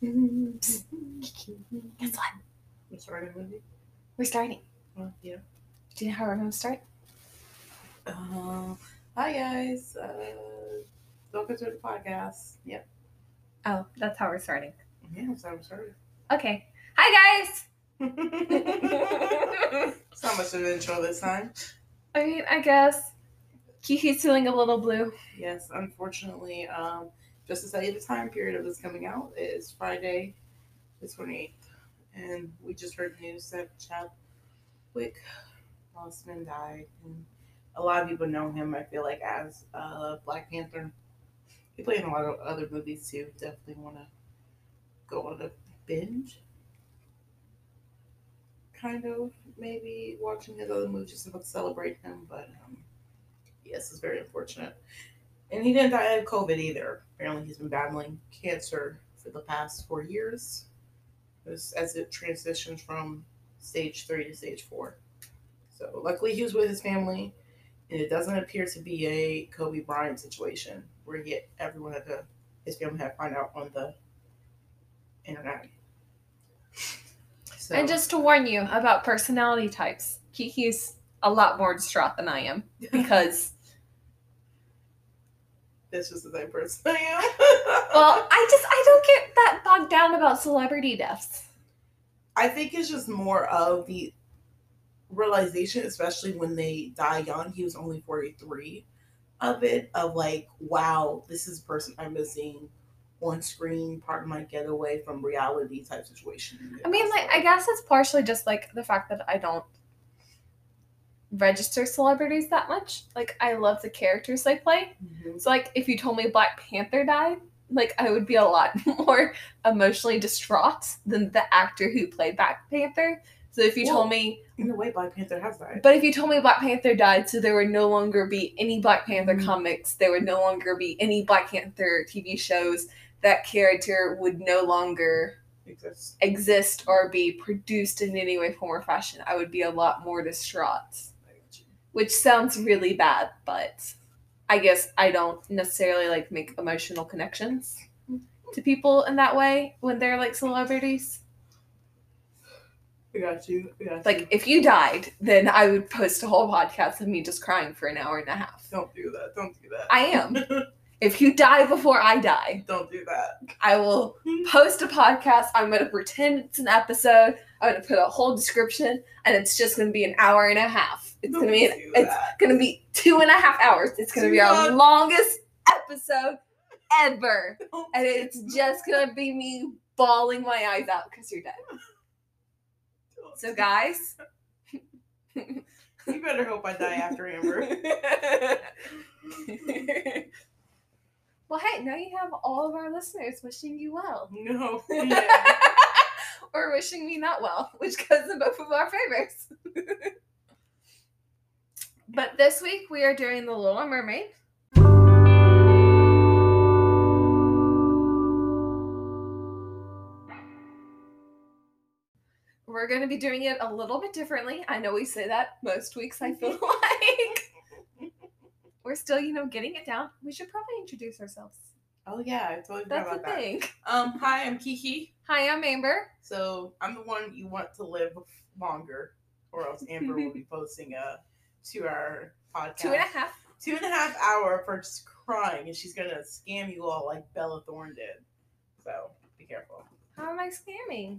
Guess what? We're starting a movie. We're starting. Oh, yeah. Do you know how we're going to start? Uh, hi guys. Uh, welcome to the podcast. Yep. Oh, that's how we're starting. Yeah, that's how we started. Okay. Hi, guys. it's not much of an intro this time. I mean, I guess Kiki's feeling a little blue. Yes, unfortunately, um, just to say the time period of this coming out is Friday, the 28th. And we just heard news that Chadwick Boseman died. And a lot of people know him, I feel like, as uh, Black Panther. He played in a lot of other movies too. Definitely want to go on a binge. Kind of, maybe watching his other movies just to celebrate him. But um, yes, it's very unfortunate. And he didn't die of COVID either. Apparently, he's been battling cancer for the past four years as, it transitions from stage three to stage four. So, luckily, he was with his family, and it doesn't appear to be a Kobe Bryant situation where he, everyone had to, his family had to find out on the internet. So, And just to warn you about personality types, Kiki's a lot more distraught than I am because, this just the same person I am. well, I just I don't get that bogged down about celebrity deaths. I think it's just more of the realization, especially when they die young. He was only 43 of it, of like, wow, this is a person I'm missing on screen, part of my getaway from reality type situation. I mean, like, I guess it's partially just like the fact that I don't register celebrities that much. Like, I love the characters they play. Mhm. So, like, if you told me Black Panther died, like, I would be a lot more emotionally distraught than the actor who played Black Panther. So, if you Well- told me, In a way, Black Panther has died. but if you told me Black Panther died, so there would no longer be any Black Panther Mhm. comics, there would no longer be any Black Panther TV shows, that character would no longer Exists. exist or be produced in any way, form, or fashion, I would be a lot more distraught. Which sounds really bad, but I guess I don't necessarily like make emotional connections to people in that way when they're like celebrities. I got you. I got Like you. if you died, then I would post a whole podcast of me just crying for an hour and a half. Don't do that. Don't do that. I am. If you die before I die, Don't do that. I will post a podcast. I'm going to pretend it's an episode. I'm going to put a whole description, and it's just going to be an hour and a half. It's going to be an, it's going to be two and a half hours. It's going to be our longest episode ever, Don't oh and it's just going to be me bawling my eyes out because you're dead. Don't So, guys. You better hope I die after Amber. well, hey, now you have all of our listeners wishing you well. No. Yeah. or wishing me not well, which goes in both of our favors. but this week we are doing The Little Mermaid. We're going to be doing it a little bit differently. I know we say that most weeks, I feel like. We're still, you know, getting it down. We should probably introduce ourselves. Oh yeah, I totally forgot That's the about that. thing. Um, hi, I'm Kiki. Hi, I'm Amber. So I'm the one you want to live longer, or else Amber will be posting a two-hour podcast. Two and a half. two and a half hour for just crying, and she's gonna scam you all like Bella Thorne did. So be careful. How am I scamming?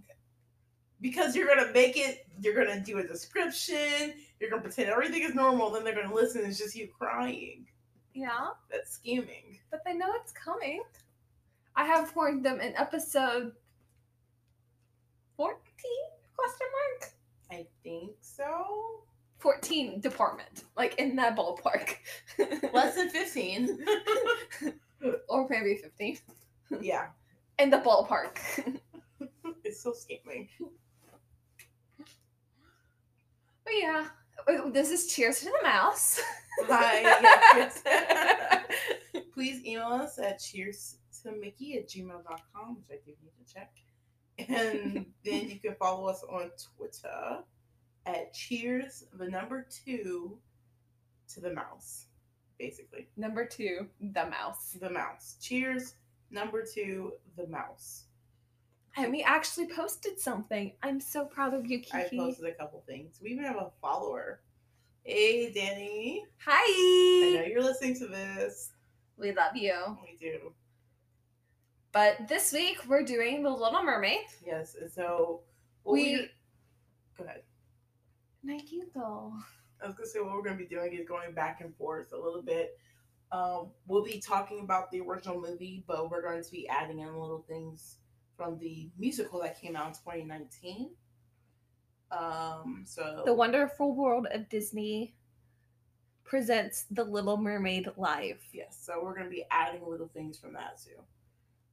Because you're gonna make it, you're gonna do a description, you're gonna pretend everything is normal, then they're gonna listen, it's just you crying. Yeah, That's scheming but they know it's coming. I have warned them in episode 14 question mark I think so. 14 department like in that ballpark Less than 15. or maybe 15 yeah, in the ballpark it's so scamming. But yeah uh, this is cheers to the mouse Hi, yes. Please email us at cheers to Mickey at gmail.com, which I do need to check. And then you can follow us on Twitter at cheers, the number two to the mouse, basically. number two the mouse The mouse. Cheers, number two, the mouse. And we actually posted something. I'm so proud of you, Kiki. I posted a couple things. We even have a follower. Hey, Danny. Hi. I know you're listening to this. We love you. We do. But this week we're doing The Little Mermaid. Yes. And so We- we go ahead. Thank you, though. I was gonna say what we're gonna be doing is going back and forth a little bit. Um, we'll be talking about the original movie, but we're going to be adding in little things from the musical that came out in 2019. Um, so The Wonderful World of Disney presents The Little Mermaid live. yes, so we're gonna be adding little things from that too.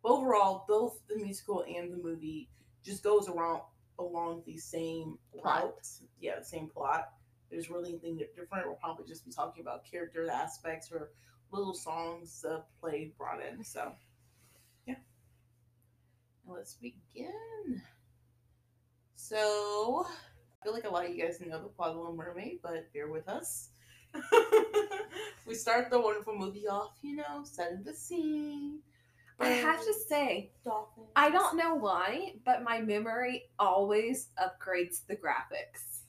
Overall, both the musical and the movie just goes around along the same Plot. route. Yeah, the same plot. There's really anything different. We'll probably just be talking about character aspects or little songs the play brought in. So, let's begin. So, I feel like a lot of you guys know the plot of Little Mermaid, but bear with us. we start the wonderful movie off, you know, setting the scene. I have to say, dolphins. I don't know why, but my memory always upgrades the graphics.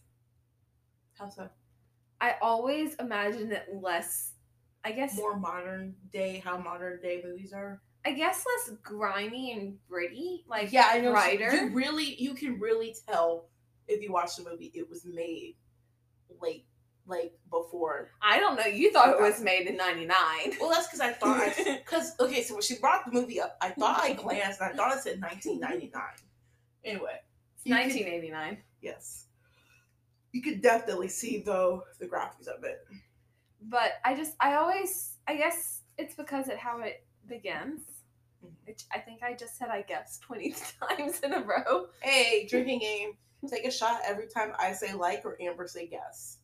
How so? I always imagine it less, I guess, More modern day, how modern day movies are. I guess less grimy and gritty. Like, yeah, I know. brighter. You really, you can really tell if you watch the movie, it was made late, like before. I don't know. You thought it was made in '99. Well, that's because I thought, I because okay, so when she brought the movie up, I thought I glanced and I thought it said 1999. Anyway, It's you could- 1989. yes, you could definitely see though the graphics of it. But I just, I always, I guess it's because of how it begins. Which I think I just said I guess 20 times in a row. Hey, drinking game. Take a shot every time I say like or Amber say guess.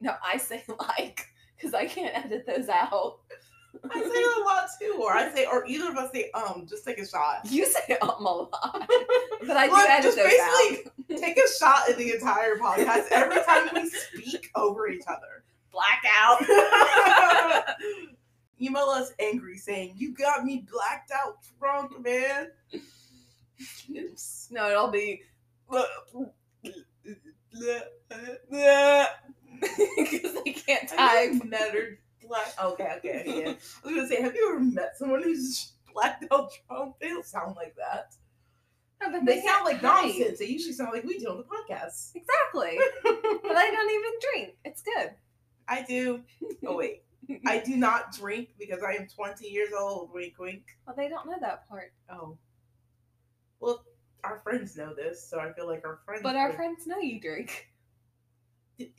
No, I say like, because I can't edit those out. I say it a lot too, or I say, or either of us say um. Just take a shot. You say um a lot. But I do Look, edit just those out. basically take a shot in the entire podcast every time we speak over each other. Blackout. Email us angry saying, You got me blacked out drunk, man. No, it'll be because they can't I've type. never black. Okay, okay, okay. yeah. I was gonna say, have you ever met someone who's blacked out drunk? They don't sound like that. No, but They sound like type. nonsense. They usually sound like we do on the podcast. Exactly. but I don't even drink. It's good. I do. Oh wait, I do not drink because I am 20 years old. Wink, wink. Well, they don't know that part. Oh. Well, our friends know this, so I feel like our friends. But our friends know you drink. Edit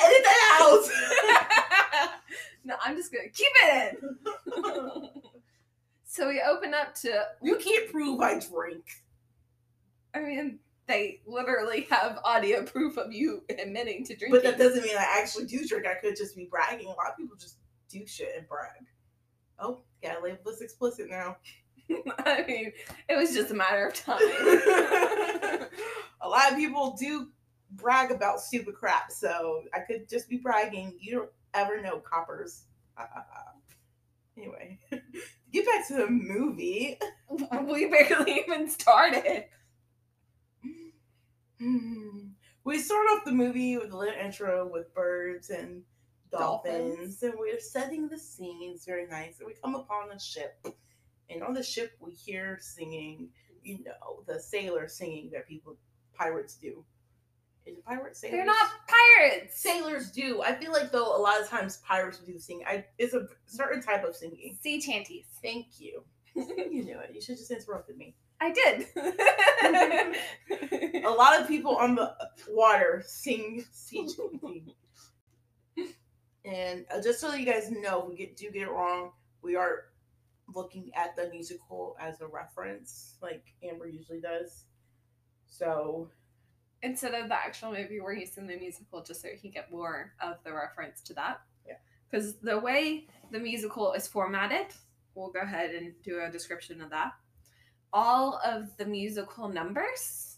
that out. no, I'm just gonna keep it in. so we open up to. you can't prove I drink. I mean, they literally have audio proof of you admitting to drinking. But that doesn't mean I actually do drink. I could just be bragging. A lot of people just do shit and brag. Oh, yeah, label this explicit now. I mean, it was just a matter of time. a lot of people do brag about stupid crap, so I could just be bragging. You don't ever know, coppers. anyway, get back to the movie. we barely even started. We start off the movie with a little intro with birds and dolphins, Dolphins. and we're setting the scenes very nice. And we come upon a ship, and on the ship we hear singing. You know, the sailors singing that people pirates do. Is it pirates? Sailors? They're not pirates. Sailors do. I feel like though a lot of times pirates do sing. I it's a certain type of singing. Sea chanties. Thank you. you knew it. You should just interrupted me. I did. A lot of people on the water sing sea chanting. And uh, just so you guys know, we get do get it wrong, we are looking at the musical as a reference, like Amber usually does. So Instead of the actual movie, we're using the musical just so he can get more of the reference to that. Yeah. Because the way the musical is formatted, we'll go ahead and do a description of that. All of the musical numbers.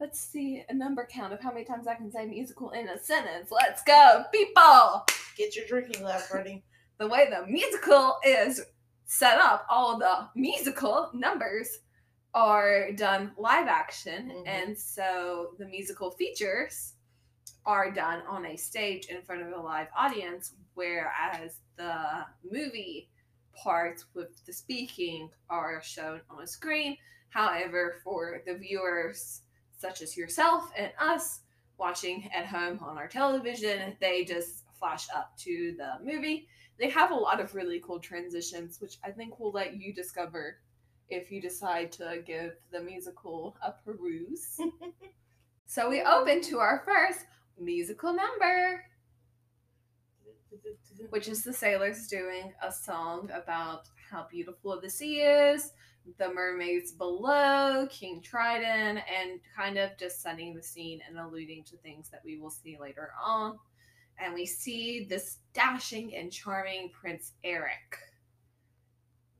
Let's see a number count of how many times I can say musical in a sentence. Let's go, people! get your drinking glass ready. The way the musical is set up, all the musical numbers are done live action. Mhm. And so the musical features are done on a stage in front of a live audience, whereas the movie parts with the speaking are shown on a screen. However, for the viewers such as yourself and us watching at home on our television, they just flash up to the movie. They have a lot of really cool transitions, which I think will let you discover if you decide to give the musical a peruse. so we open to our first musical number, which is the sailors doing a song about how beautiful the sea is, the mermaids below, King Triton, and kind of just setting the scene and alluding to things that we will see later on. And we see this dashing and charming Prince Eric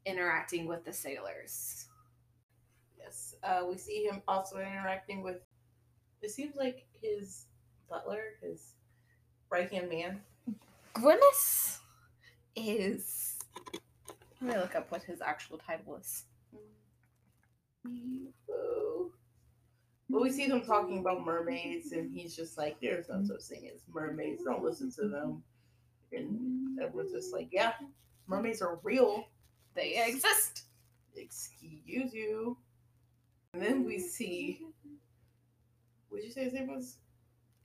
interacting with the sailors. Yes, uh, we see him also interacting with. It seems like his butler, his right hand man. Grimace is. Let me look up what his actual title is. But we see them talking about mermaids, and he's just like, "There's no such thing as mermaids. Don't listen to them." And everyone's just like, "Yeah, mermaids are real. They exist. Excuse you." And then we see. What did you say his name was?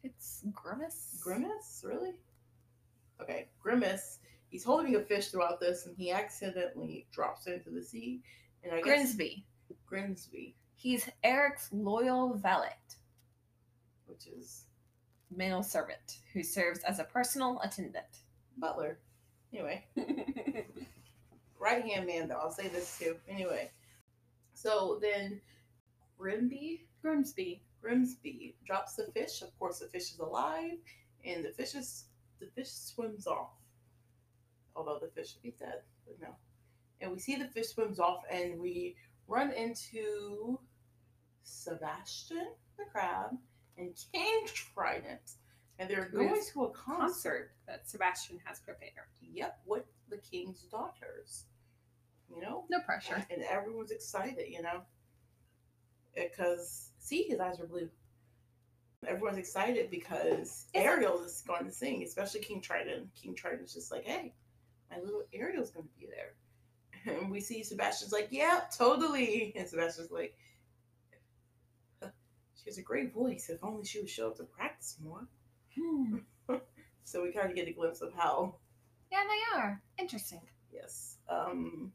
It's Grimace. Grimace? Really? Okay, Grimace. He's holding a fish throughout this, and he accidentally drops it into the sea. And I guess Grimsby. Grimsby, He's Eric's loyal valet, which is male servant, who serves as a personal attendant. butler. Anyway, right hand man though. I'll say this too. Anyway, so then Grimby, Grimsby. Grimsby drops the fish. Of course, the fish is alive, and the fish is the fish swims off. Although the fish should be dead, but no. And we see the fish swims off, and we run into Sebastian the crab and King Trident, and they're going to a concert. Concert that Sebastian has prepared. Yep, with the king's daughters. You know, No pressure. and everyone's excited. You know, because see, his eyes are blue. Everyone's excited because Ariel is going to sing, especially King Triton. King Triton's just like, "Hey, my little Ariel's going to be there," and we see Sebastian's like, "Yeah, totally," and Sebastian's like, "She has a great voice. If only she would show up to practice more." Hmm. So we kind of get a glimpse of how Yeah, they are. Interesting. Yes. Um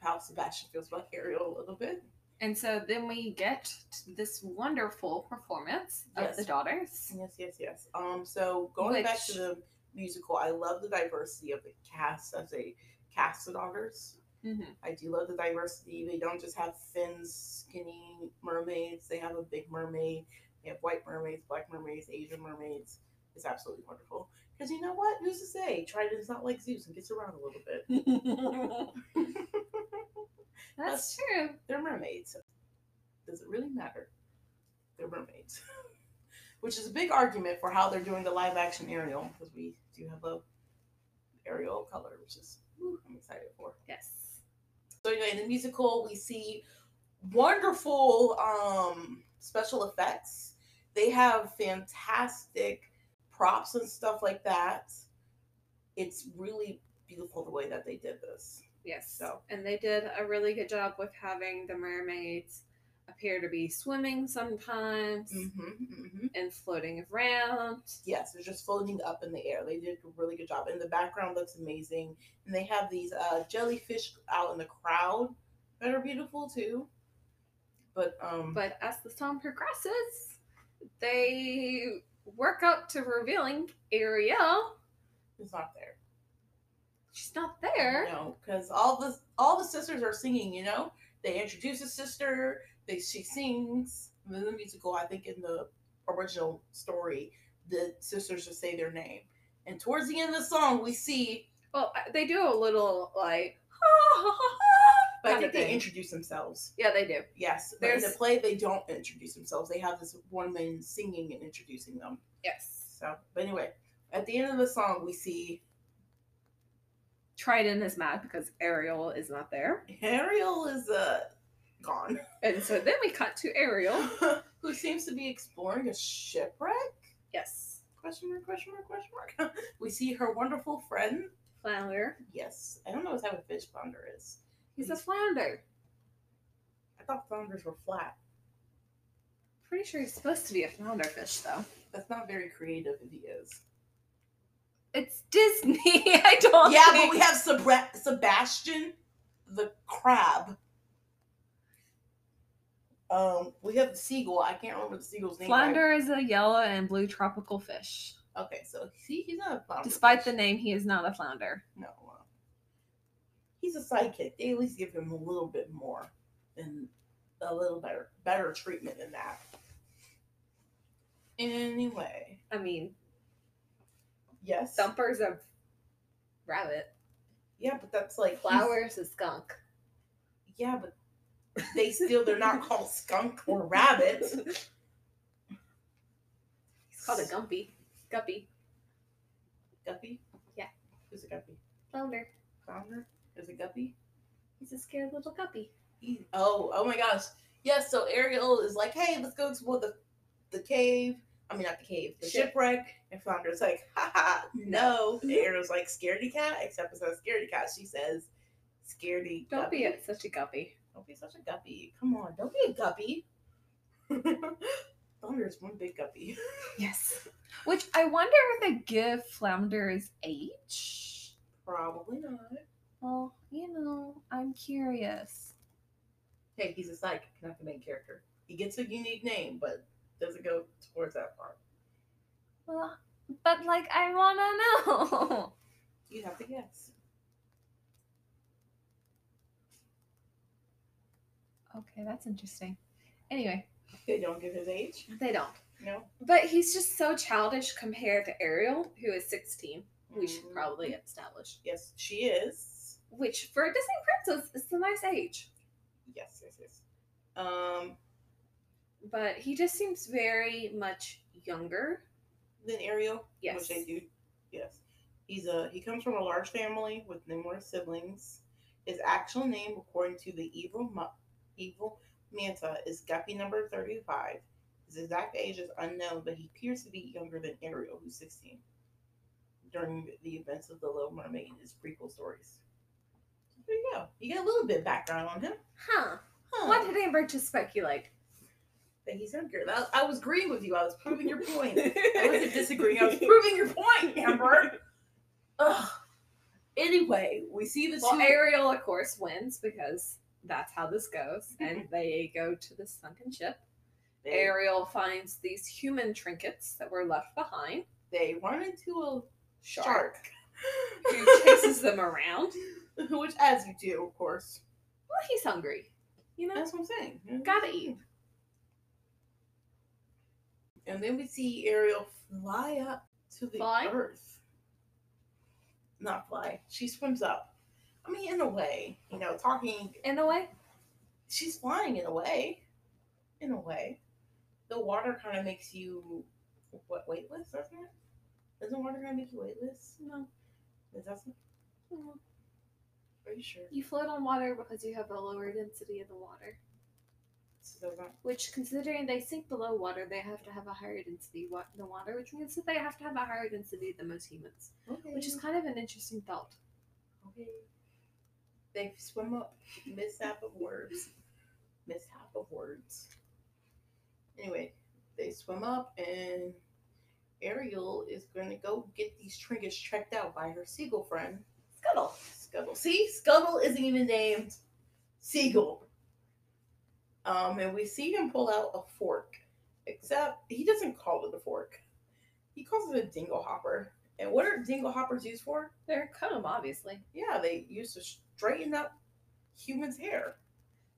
how Sebastian feels about Ariel a little bit. And so then we get this wonderful performance of Yes. the daughters. Yes, yes, yes. Um so going back to the musical, I love the diversity of the cast as a cast of daughters. Mm-hmm. I do love the diversity. They don't just have thin, skinny mermaids. They have a big mermaid. They have white mermaids, black mermaids, Asian mermaids. It's absolutely wonderful. Because you know what? Who's to say? Triton's not like Zeus and gets around a little bit. That's true. They're mermaids. Does it really matter? They're mermaids. Which is a big argument for how they're doing the live action Ariel, because we do have a Ariel color, which is I'm excited for. Yes. So anyway, in the musical we see wonderful um special effects. They have fantastic props and stuff like that. It's really beautiful the way that they did this. Yes. So. And they did a really good job with having the mermaids appear to be swimming sometimes Mm-hmm, mm-hmm. and floating around. Yes, they're just floating up in the air. They did a really good job. And the background looks amazing. And they have these uh, jellyfish out in the crowd that are beautiful too. But um But as the song progresses, they work up to revealing Ariel. it's not there. She's not there. No, because all the all the sisters are singing, you know? They introduce a sister, they she sings. In the musical, I think in the original story, the sisters just say their name. And towards the end of the song, we see Well, they do a little like, but I think they introduce themselves. yeah, they do. Yes, but in the play they don't introduce themselves. They have this woman singing and introducing them. Yes. So, but anyway, at the end of the song, we see Trident is mad because Ariel is not there. Ariel is uh gone. And so then we cut to Ariel. Who seems to be exploring a shipwreck? Yes. Question mark, question mark, question mark. we see her wonderful friend. Flounder. Yes. I don't know what type of fish flounder is. He's a flounder. I thought flounders were flat. Pretty sure he's supposed to be a flounder fish, though. That's not very creative if he is. It's Disney. I don't. Yeah, think- but we have Sebra- Sebastian the crab. Um, we have the seagull. I can't remember the seagull's name. right. Flounder is a yellow and blue tropical fish. Okay, so see, he's not a flounder. Despite fish. the name, he is not a flounder. no, uh, he's a sidekick. They at least give him a little bit more and a little better, better treatment than that. Anyway, I mean, yes, Thumper's a rabbit. yeah, but that's like Flower's a skunk. Yeah, but they still they're not called skunk or rabbit. He's called a gumpy. Guppy. Guppy? Yeah. Who's a guppy? Flounder. Flounder? Is a guppy? He's a scared little guppy. He- oh, oh my gosh. Yes, so Ariel is like, hey, let's go explore the the cave. I mean not the cave, the Ship. shipwreck. And Flounder's like, haha, no. And Ariel's like, scaredy cat, except it says scaredy cat. She says scaredy Don't guppy. be a, such a guppy. Don't be such a guppy. Come on, don't be a guppy. Flounder's one big guppy. Yes. Which I wonder if they give Flounder's age. Probably not. Well, you know, I'm curious. Hey, he's a psychic, not the main character. He gets a unique name, but doesn't go towards that part. Well, but like, I want to know. You have to guess. okay, that's interesting. Anyway, They don't give his age. they don't. No. But he's just so childish compared to Ariel, who is 16. We should Mm. probably establish. Yes, she is. Which, for a Disney princess, is a nice age. Yes, yes, yes. Um, But he just seems very much younger. than Ariel. Yes. Which they do. Yes. He's a he comes from a large family with numerous siblings. His actual name, according to the evil Ma- evil Manta, is Guppy number thirty five. His exact age is unknown, but he appears to be younger than Ariel, who's sixteen. During the events of the Little Mermaid, and his prequel stories. There you go. You get a little bit of background on him. Huh. Huh. What did Amber just speculate? That he's younger. That- I was agreeing with you. I was proving your point. I wasn't disagreeing. I was proving your point, Amber. Ugh. Anyway, we see the Well, two. Ariel, of course, wins because that's how this goes. And they go to the sunken ship. they, Ariel finds these human trinkets that were left behind. they run into a Shark. shark, Who chases them around. which, as you do, of course. Well, he's hungry. You know, That's what I'm saying. gotta eat. And then we see Ariel fly up to the Fly? earth. Not fly. She swims up. I mean, in a way, you know, talking In a way, she's flying in a way. In a way. The water kind of makes you what weightless, doesn't it? Doesn't water kind of make you weightless? no. It doesn't? no. Are you sure? You float on water because you have a lower density of the water. So does not- Which, considering they sink below water, they have to have a higher density wa- than water, which means that they have to have a higher density than most humans. Okay. Which is kind of an interesting thought. okay. They swim up. Mishap of words. Mishap of words. Anyway, they swim up and Ariel is going to go get these trinkets checked out by her seagull friend, Scuttle. Scuttle. See, Scuttle isn't even named Seagull. Um, and we see him pull out a fork, except he doesn't call it a fork. He calls it a dingle hopper. And what are dingle hoppers used for? They're comb, obviously. Yeah, they used to straighten up humans' hair.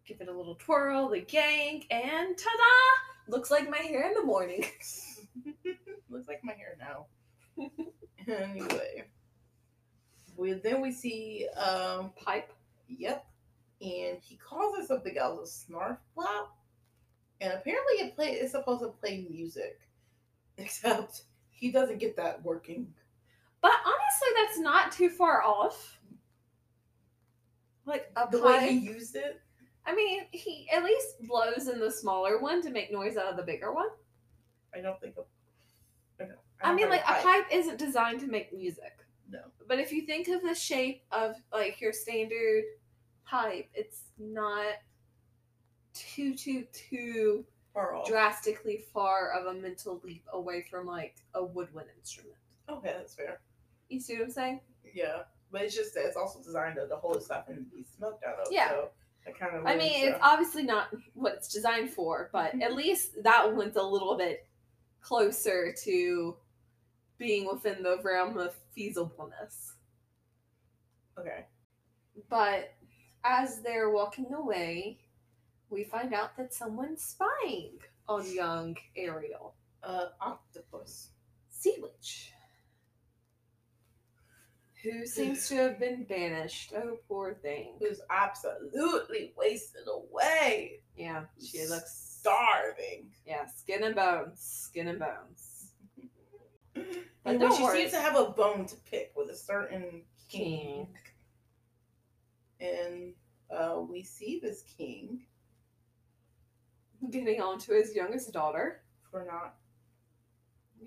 Give it a little twirl, the gank, and ta-da! Looks like my hair in the morning. Looks like my hair now. anyway, we then we see um, Pipe. Yep. And he calls it something else, a snarf flap. And apparently it play it's supposed to play music. Except he doesn't get that working. But honestly, that's not too far off. like a The pipe. way he used it. I mean, he at least blows in the smaller one to make noise out of the bigger one. I don't think. Of, I, don't, I, don't mean, like a pipe isn't designed to make music. No. But if you think of the shape of like your standard pipe, it's not too too too Far drastically far of a mental leap away from like a woodwind instrument. Okay, that's fair. You see what I'm saying? Yeah, but it's just that it's also designed to, hold stuff and be smoked out of. Yeah. So kind of. I mean, it's obviously not what it's designed for, but at least that one's a little bit closer to being within the realm of feasibleness. okay. But as they're walking away, we find out that someone's spying on young Ariel. Uh, octopus. Sea Witch. Who seems to have been banished. Oh, poor thing. Who's absolutely wasted away, Yeah, she looks. starving. Yeah, skin and bones. Skin and bones. But she worry. seems to have a bone to pick with a certain King. king. And uh, we see this king Getting on to his youngest daughter. for not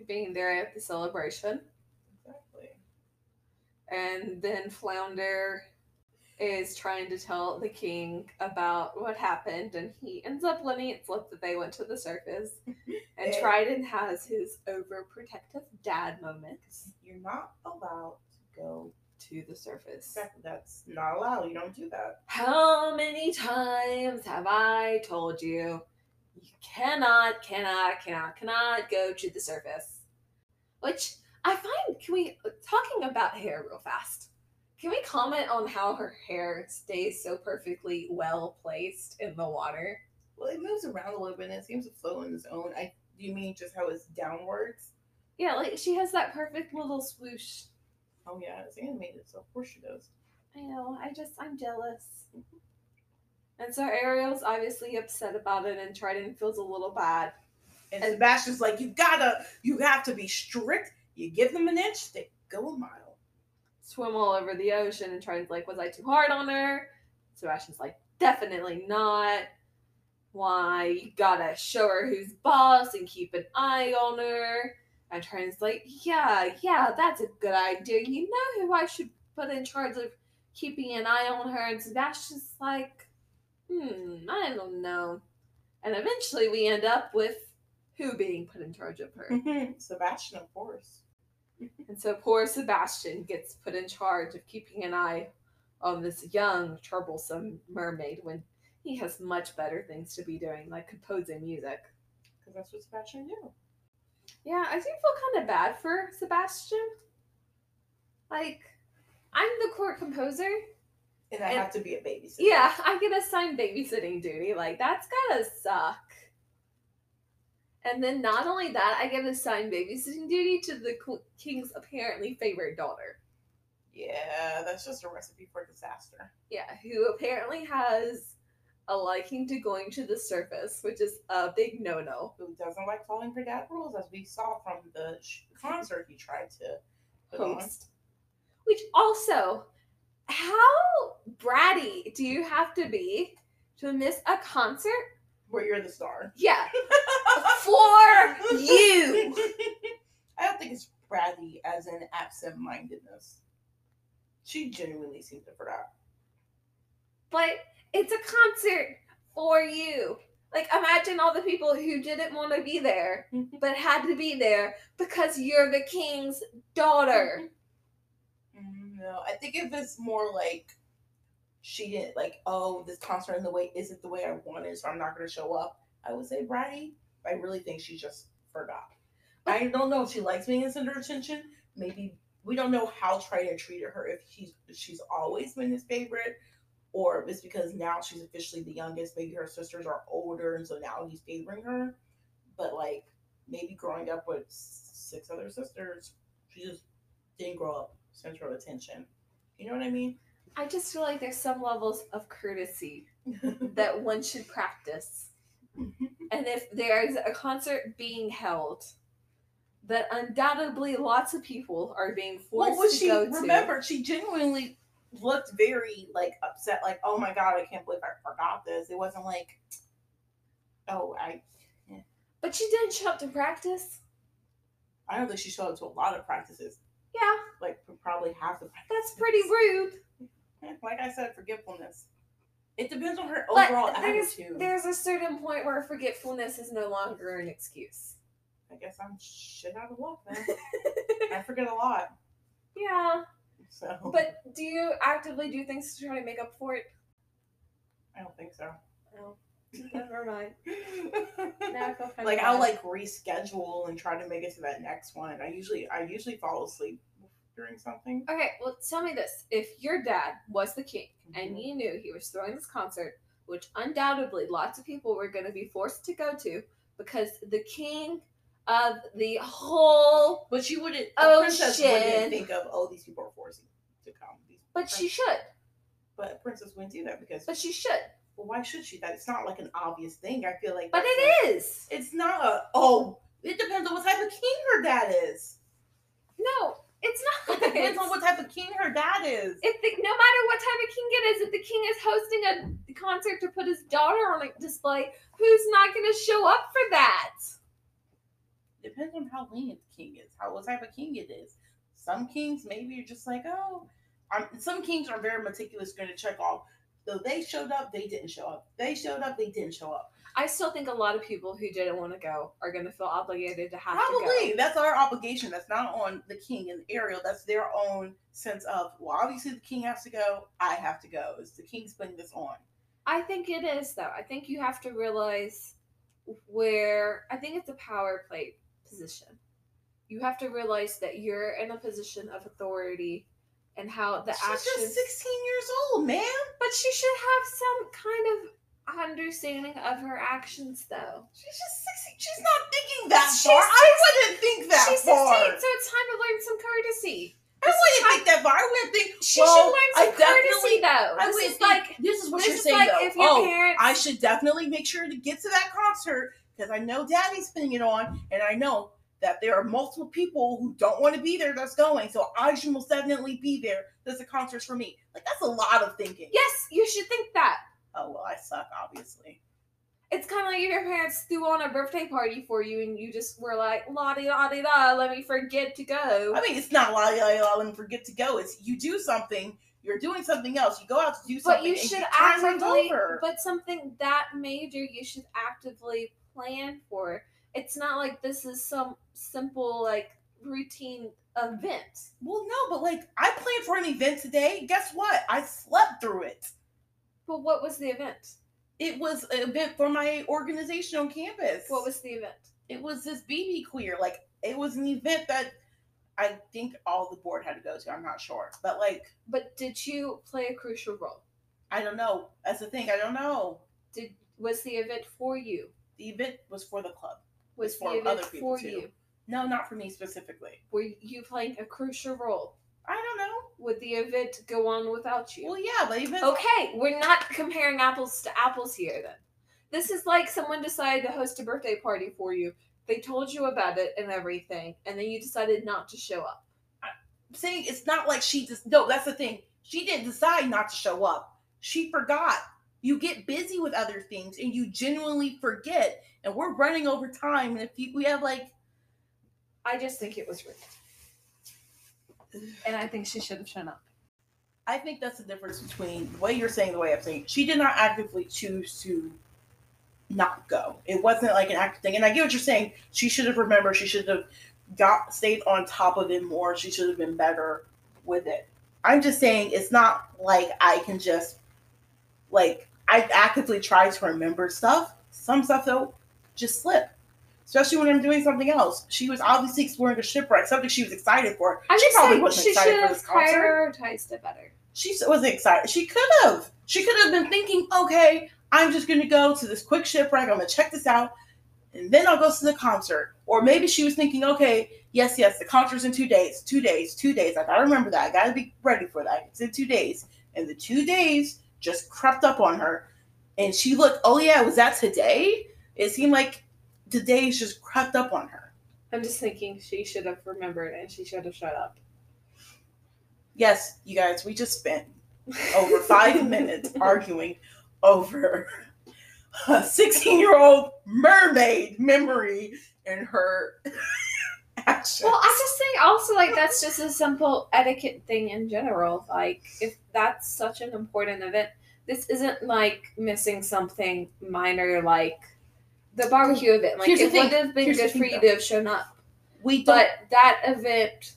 Being there at the celebration. exactly. And then Flounder is trying to tell the king about what happened, and he ends up letting it slip that they went to the circus. And. Trident has his overprotective dad moments. You're not allowed to go. To the surface. Exactly. That's not allowed. You don't do that. How many times have I told you you cannot, cannot, cannot, cannot go to the surface? Which I find, can we, talking about hair real fast, can we comment on how her hair stays so perfectly well placed in the water? Well, it moves around a little bit and it seems to flow on its own. I do you mean just how it's downwards? Yeah, like she has that perfect little swoosh. Oh yeah, it's animated, so of course she does. I know, I just, I'm jealous. And so Ariel's obviously upset about it, and Trident feels a little bad. And, And- Sebastian's like, you gotta, you have to be strict. You give them an inch, they go a mile. swim all over the ocean and Trident's like, was I too hard on her? Sebastian's like, definitely not. Why? You gotta show her who's boss and keep an eye on her. And Trident's like, yeah, yeah, that's a good idea. You know who I should put in charge of keeping an eye on her? And Sebastian's like, hmm, I don't know. And eventually we end up with who being put in charge of her. Sebastian, of course. And so poor Sebastian gets put in charge of keeping an eye on this young, troublesome mermaid when he has much better things to be doing, like composing music. Because that's what Sebastian do. Yeah, I do feel kind of bad for Sebastian. Like, I'm the court composer. And I And- have to be a babysitter. Yeah, I get assigned babysitting duty. Like, that's gotta suck. And then not only that, I get assigned babysitting duty to the king's apparently favorite daughter. Yeah, that's just a recipe for disaster. Yeah, who apparently has a liking to going to the surface, which is a big no no. Who doesn't like following her dad rules, as we saw from the concert he tried to. Host. Which also, how bratty do you have to be to miss a concert? Where you're the star. Yeah, for you. I don't think it's bratty as in absent-mindedness. She genuinely seems to forgot. But it's a concert for you. Like, imagine all the people who didn't want to be there, but had to be there because you're the king's daughter. Mm, No, I think if it's more like she didn't like, oh, this concert in the way isn't the way I wanted, so I'm not going to show up. I would say bratty. I really think she just forgot. I don't know if she likes being center attention. Maybe we don't know how Trident treated her. If she's if she's always been his favorite, or if it's because now she's officially the youngest. Maybe her sisters are older, and so now he's favoring her. But like maybe growing up with six other sisters, she just didn't grow up center of attention. You know what I mean? I just feel like there's some levels of courtesy that one should practice. And if there's a concert being held that undoubtedly lots of people are being forced was to she? go to. Remember, she genuinely looked very like upset, like, oh my god, I can't believe I forgot this. It wasn't like, oh, I. But she didn't show up to practice. I don't think she showed up to a lot of practices. Yeah, Like probably half the practices. that's pretty rude. Like I said, forgetfulness. It depends on her But overall there's, attitude. there's a certain point where forgetfulness is no longer an excuse. I guess I'm shit out of luck then. I forget a lot. yeah, So but do you actively do things to try to make up for it? I don't think so. No. Never mind. Now I like I'll like reschedule and try to make it to that next one. I usually I usually fall asleep during something. Okay, well, tell me this: if your dad was the king and Mhm. you knew he was throwing this concert, which undoubtedly lots of people were going to be forced to go to because the king of the whole, But you wouldn't. Oh, a princess wouldn't think of oh these people are forcing to come. These but she should, but princess wouldn't do that because but she should, well why should she? That it's not like an obvious thing. I feel like but it a- is. It's not a oh. It depends on what type of king her dad is. No, it's not. It depends on what type of king her dad is. If the, no matter what type of king it is, if the king is hosting a concert to put his daughter on a display, who's not going to show up for that? Depends on how lenient the king is, how what type of king it is. Some kings maybe you're just like, oh, um, some kings are very meticulous, going to check off. So they showed up, they didn't show up. They showed up, they didn't show up. I still think a lot of people who didn't want to go are going to feel obligated to have to Probably go. that's our obligation. That's not on the king and Ariel. That's their own sense of well, obviously the king has to go. I have to go. Is the king's putting this on? I think it is though. I think you have to realize where I think it's a power play position. You have to realize that you're in a position of authority and how the She's actions just sixteen years old, man. but she should have some kind of understanding of her actions though. She's just sixteen. She's not thinking that She's far. I wouldn't think that She's 16, far. so it's time to learn some courtesy. I wouldn't think that far. I wouldn't think. She well, should learn I some courtesy definitely- though. I This is think- like this is what this you're is saying like though. if your oh, parents I should definitely make sure to get to that concert because I know Daddy's putting it on, and I know that there are multiple people who don't want to be there that's going. So I should most definitely be there. There's a concert for me. Like that's a lot of thinking. Yes, you should think that. Oh well, I suck, obviously. It's kind of like if your parents threw on a birthday party for you and you just were like, la di la di da, let me forget to go. I mean, it's not la di da di da, let me forget to go. It's you do something. You're doing something else. You go out to do something. but you should actively, but something that major, you should actively plan for. It's not like this is some simple, like, routine event. Well, no, but like I planned for an event today. Guess what? I slept through it. But what was the event? It was an event for my organization on campus. What was the event? it was this BB queer. Like it was an event that I think all the board had to go to. I'm not sure, but like But did you play a crucial role? I don't know. That's the thing. I don't know. Did was the event for you? The event was for the club. Was For other people, for too. you? No, not for me specifically. Were you playing a crucial role? I don't know. Would the event go on without you? Well, yeah, but events. Okay, we're not comparing apples to apples here then. This is like someone decided to host a birthday party for you. They told you about it and everything, and then you decided not to show up. saying it's not like she just no that's the thing she didn't decide not to show up she forgot you get busy with other things and you genuinely forget and we're running over time and if you, we have like I just think it was rude. And I think she should have shown up. i think that's the difference between the way you're saying the way i'm saying. She did not actively choose to not go. It wasn't like an active thing. And i get what you're saying. She should have remembered. She should have got stayed on top of it more. She should have been better with it. I'm just saying it's not like i can just like i actively try to remember stuff some stuff though just slip especially when i'm doing something else she was obviously exploring a shipwreck something she was excited for I she probably wasn't she excited should for have this concert prioritized it better. she wasn't excited. She could have. She could have been thinking, okay, I'm just going to go to this quick shipwreck. I'm going to check this out, and then I'll go to the concert. Or maybe she was thinking, okay, yes, yes, the concert's in two days, two days, two days. I got to remember that. I got to be ready for that. It's in two days. And the two days just crept up on her. And she looked, oh, yeah, was that today? It seemed like the days just crept up on her. I'm just thinking she should have remembered and she should have shut up. Yes, you guys, we just spent over five minutes arguing over a 16 year old mermaid memory and her actions. Well, I just think also like that's just a simple etiquette thing in general. Like if that's such an important event, this isn't like missing something minor like the barbecue event. Like Here's it would have been Here's good for you though. to have shown up. we don't. But that event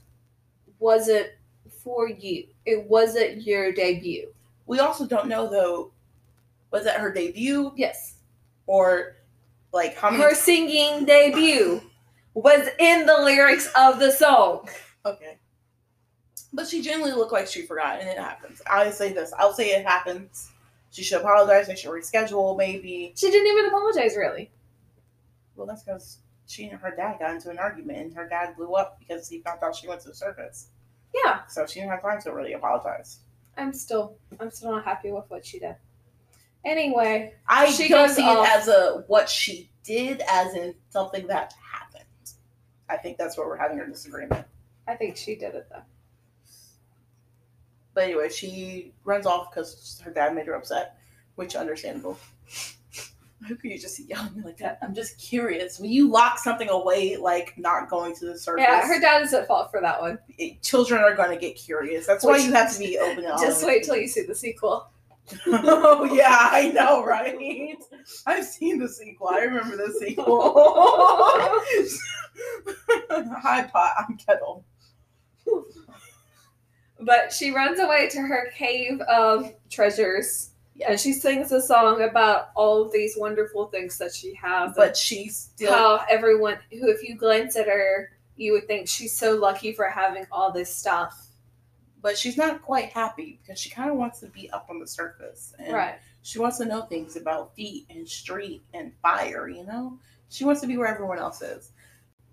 wasn't for you. It wasn't your debut. we also don't know though. Was that her debut Yes. or like how many? Her singing debut was in the lyrics of the song. Okay. But she genuinely looked like she forgot, and it happens. I say this. I'll say it happens. She should apologize. They should reschedule, maybe. She didn't even apologize really. Well, that's because she and her dad got into an argument, and her dad blew up because he found out she went to the circus. Yeah. So she didn't have time to really apologize. I'm still I'm still not happy with what she did. Anyway, I She don't goes see off- it as a what she did, as in something that happened. I think that's where we're having our disagreement. I think she did it though. But anyway, she runs off because her dad made her upset, which understandable. How could you just yell at me like that? I'm just curious. When you lock something away, like not going to the circus, Yeah, her dad is at fault for that one. it- children are going to get curious. That's why you have to be open Just wait till you see the sequel. Oh yeah, I know, right? I've seen the sequel. I remember the sequel. Hi, pot. I'm kettle. But she runs away to her cave of treasures. Yeah. And she sings a song about all of these wonderful things that she has. But she's still. how everyone who if you glance at her, you would think she's so lucky for having all this stuff. But she's not quite happy because she kind of wants to be up on the surface. And Right. She wants to know things about feet and street and fire, you know? She wants to be where everyone else is.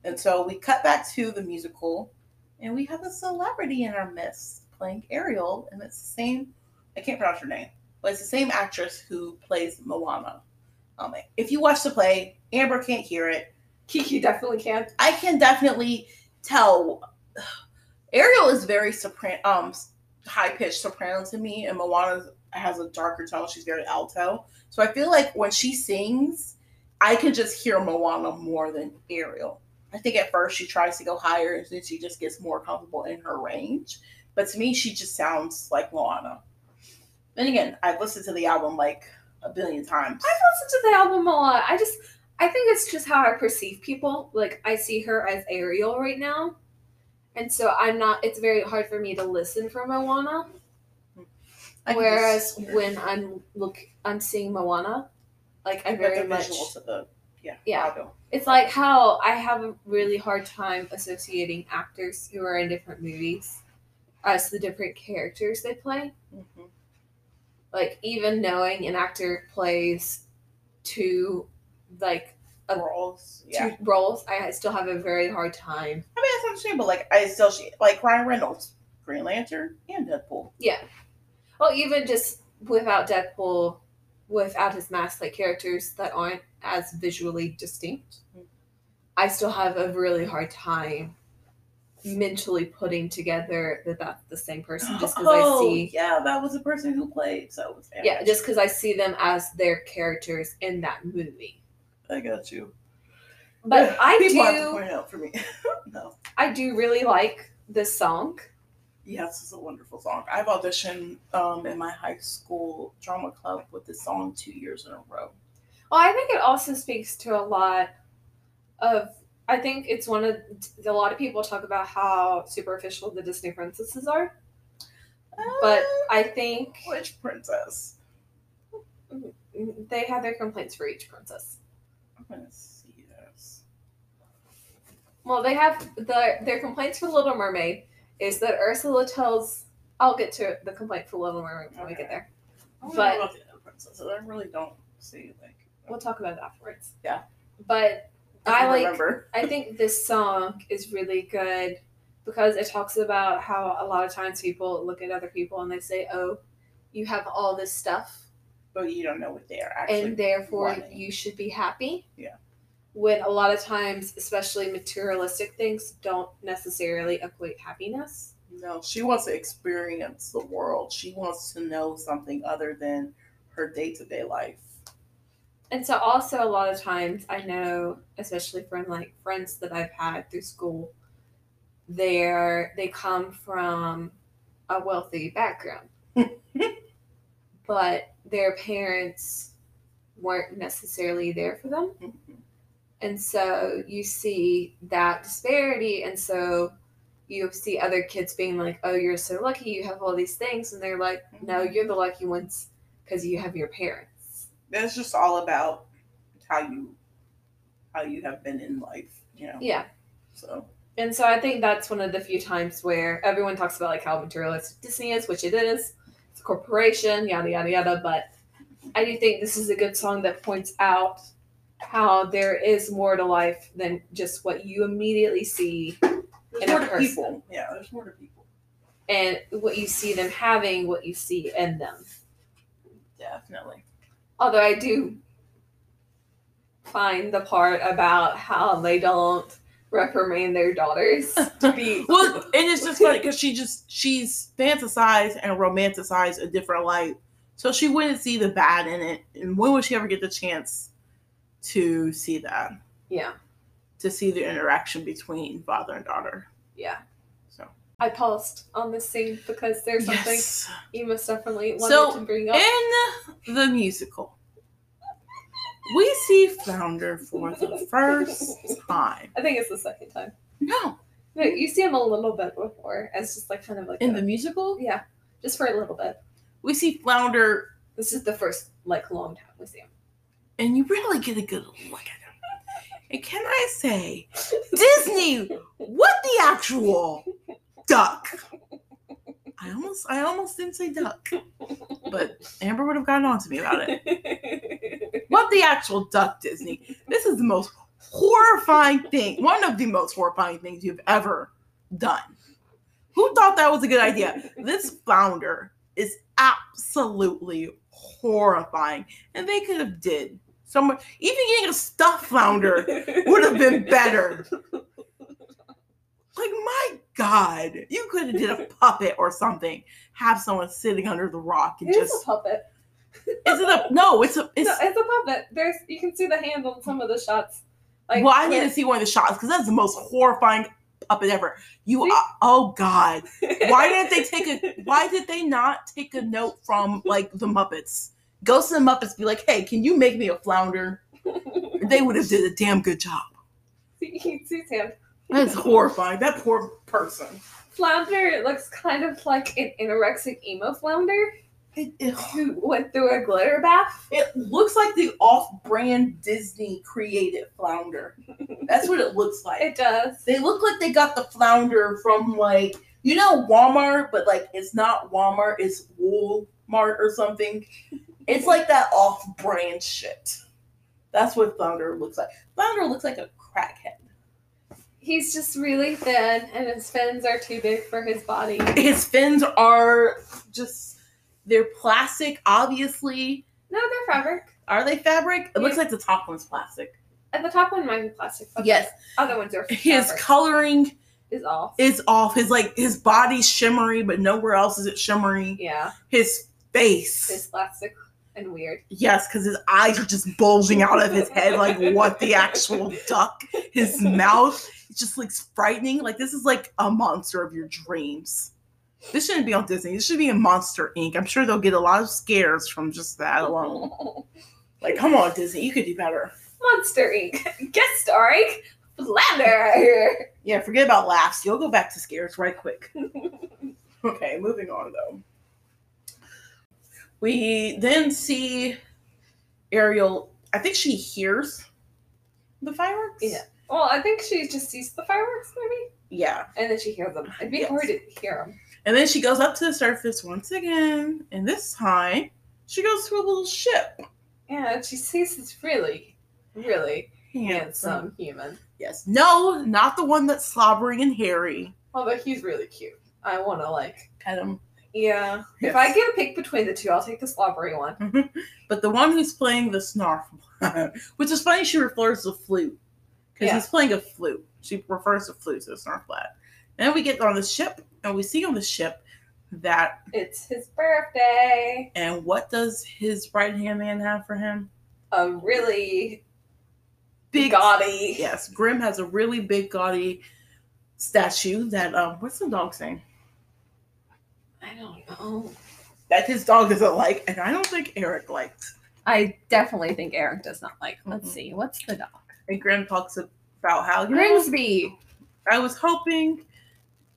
And so we cut back to the musical and we have a celebrity in our midst playing Ariel. And it's the same, I can't pronounce her name, but it's the same actress who plays Moana. Um, if you watch the play, Amber can't hear it. Kiki definitely can. I can definitely tell Ariel is very sopran um high pitched soprano to me, and Moana has a darker tone. She's very alto. So I feel like when she sings, I can just hear Moana more than Ariel. I think at first she tries to go higher, and then she just gets more comfortable in her range. But to me, she just sounds like Moana. Then again, I've listened to the album like a billion times. I've listened to the album a lot. I just I think it's just how I perceive people. Like I see her as Ariel right now. And so I'm not it's very hard for me to listen for Moana. I Whereas when I'm look I'm seeing Moana, like I I've very much the yeah. Yeah. it's like how I have a really hard time associating actors who are in different movies as the different characters they play. Mhm. Like even knowing an actor plays two like a- roles. Yeah. two roles, I still have a very hard time. I mean, that's understandable. Like, I still she like Ryan Reynolds, Green Lantern, and Deadpool. Yeah. Well, even just without Deadpool, without his mask, like characters that aren't as visually distinct. I still have a really hard time mentally putting together that that's the same person just because I Oh, see yeah, that was the person who played. So yeah just because I see them as their characters in that movie. I got you. But I people have to point out for me. no, I do really like this song. yes, it's a wonderful song. I've auditioned um, in my high school drama club with this song two years in a row. Well, I think it also speaks to a lot of. I think it's one of a lot of people talk about how superficial the Disney princesses are, but Uh, I think which princess? they have their complaints for each princess. I'm gonna see this. Well, they have the their complaints for Little Mermaid is that Ursula tells. I'll get to the complaint for Little Mermaid when we get there. I But- about the other princesses. I really don't see like. We'll talk about it afterwards. Yeah. But I, I like remember. I think this song is really good because it talks about how a lot of times people look at other people and they say, "Oh, you have all this stuff, but you don't know what they are actually. and therefore wanting. you should be happy." Yeah. When a lot of times, especially materialistic things, don't necessarily equate happiness. No, she wants to experience the world. She wants to know something other than her day to day life. And so also a lot of times I know, especially from like friends that I've had through school, they're they come from a wealthy background. but their parents weren't necessarily there for them. Mm-hmm. And so you see that disparity and so you see other kids being like, "Oh, you're so lucky. You have all these things." And they're like, "No, mm-hmm. you're the lucky ones because you have your parents." It's just all about how you how you have been in life, you know. Yeah. So And so I think that's one of the few times where everyone talks about like how materialistic Disney is, which it is. Corporation, yada yada yada. But I do think this is a good song that points out how there is more to life than just what you immediately see there's In a person. people. Yeah, there's more to people. and what you see them having, what you see in them. Definitely. Although I do find the part about how they don't reprimand their daughters to be Well, and it's just funny because she just she's fantasized and romanticized a different light, so she wouldn't see the bad in it. And when would she ever get the chance to see that? yeah To see the interaction between father and daughter. yeah. So I paused on this scene because there's something yes. you must definitely wanted So, to bring up. In the musical, we see Flounder for the first time. I think it's the second time. No, No, you see him a little bit before as just like kind of like in a- the musical, yeah, just for a little bit. we see Flounder, This is the first like long time we see him. and you really get a good look at him. And can I say, Disney, what the actual duck? I almost, I almost didn't say duck, but Amber would have gotten on to me about it. What the actual duck, Disney? This is the most horrifying thing. One of the most horrifying things you've ever done. Who thought that was a good idea? This flounder is absolutely horrifying, and they could have did someone even getting a stuffed flounder would have been better. Like my God, you could have did a puppet or something. Have someone sitting under the rock and It is just a puppet. is it a no? It's a it's. no, it's a puppet. There's you can see the hand on some of the shots. Like well, I need to see one of the shots because that's the most horrifying puppet ever. You, See? uh, oh God, why didn't they take a? Why did they not take a note from like the Muppets? Ghosts and the Muppets be like, hey, can you make me a flounder? They would have did a damn good job. see, he sees him. That's horrifying. That poor person. Flounder looks kind of like an anorexic emo flounder It, it, who went through a glitter bath. it looks like the off-brand Disney created flounder. That's what it looks like. It does. They look like they got the flounder from like you know Walmart, but like it's not Walmart, it's Walmart or something. It's like that off-brand shit. That's what flounder looks like. Flounder looks like a crackhead. He's just really thin, and his fins are too big for his body. His fins are just they're plastic, obviously. No, they're fabric. Are they fabric? It looks like the top one's plastic. And the top one might be plastic. But Yes. the other ones are His coloring is off. is off. His like his body's shimmery, but nowhere else is it shimmery. yeah, His face. it's plastic and weird. Yes, because his eyes are just bulging out of his head like what the actual duck. His mouth just looks frightening. Like this is like a monster of your dreams. This shouldn't be on Disney. This should be in Monster Inc. I'm sure they'll get a lot of scares from just that alone. Like, come on, Disney, you could do better. Monster Inc. Guest starring Flounder. Yeah, forget about laughs. You'll go back to scares right quick. Okay, moving on though. We then see Ariel. I think she hears the fireworks. Yeah. Well, I think she just sees the fireworks, maybe, Yeah. and then she hears them. It'd be Yes. hard to hear them. And then she goes up to the surface once again, and this time she goes to a little ship. Yeah, and she sees this really, really Handsome. handsome human. Yes. No, not the one that's slobbering and hairy. Although he's really cute. I want to like. Pet him. Yeah. Yes. If I get a pick between the two, I'll take the slobbery one. But the one who's playing the snarf, which is funny, she refers to flute because Yeah. he's playing a flute. She refers to flute to the snarfblat. And then we get on the ship, and we see on the ship that It's his birthday. and what does his right hand man have for him? A really Big gaudy. Yes, Grim has a really big gaudy statue that um what's the dog saying? I don't know. That his dog doesn't like, and I don't think Eric likes. I definitely think Eric does not like. Let's Mhm. see. What's the dog? And Grim talks about how you know, Grimsby. I was hoping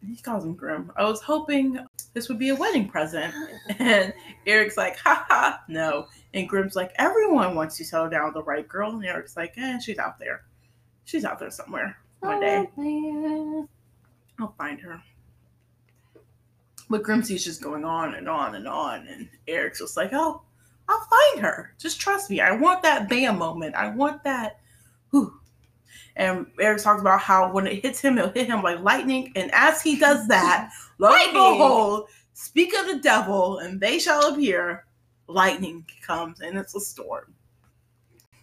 he calls him Grim. I was hoping this would be a wedding present. And Eric's like, haha, no. And Grim's like, everyone wants to settle down with the right girl. And Eric's like, eh, she's out there. She's out there somewhere. One day. I'll find her. But Grimsby's just going on and on and on. And Eric's just like, oh, I'll find her. Just trust me. I want that bam moment. I want that. Whew. And Eric talks about how when it hits him, it'll hit him like lightning. And as he does that, lo and behold, speak of the devil, and they shall appear. Lightning comes, and it's a storm.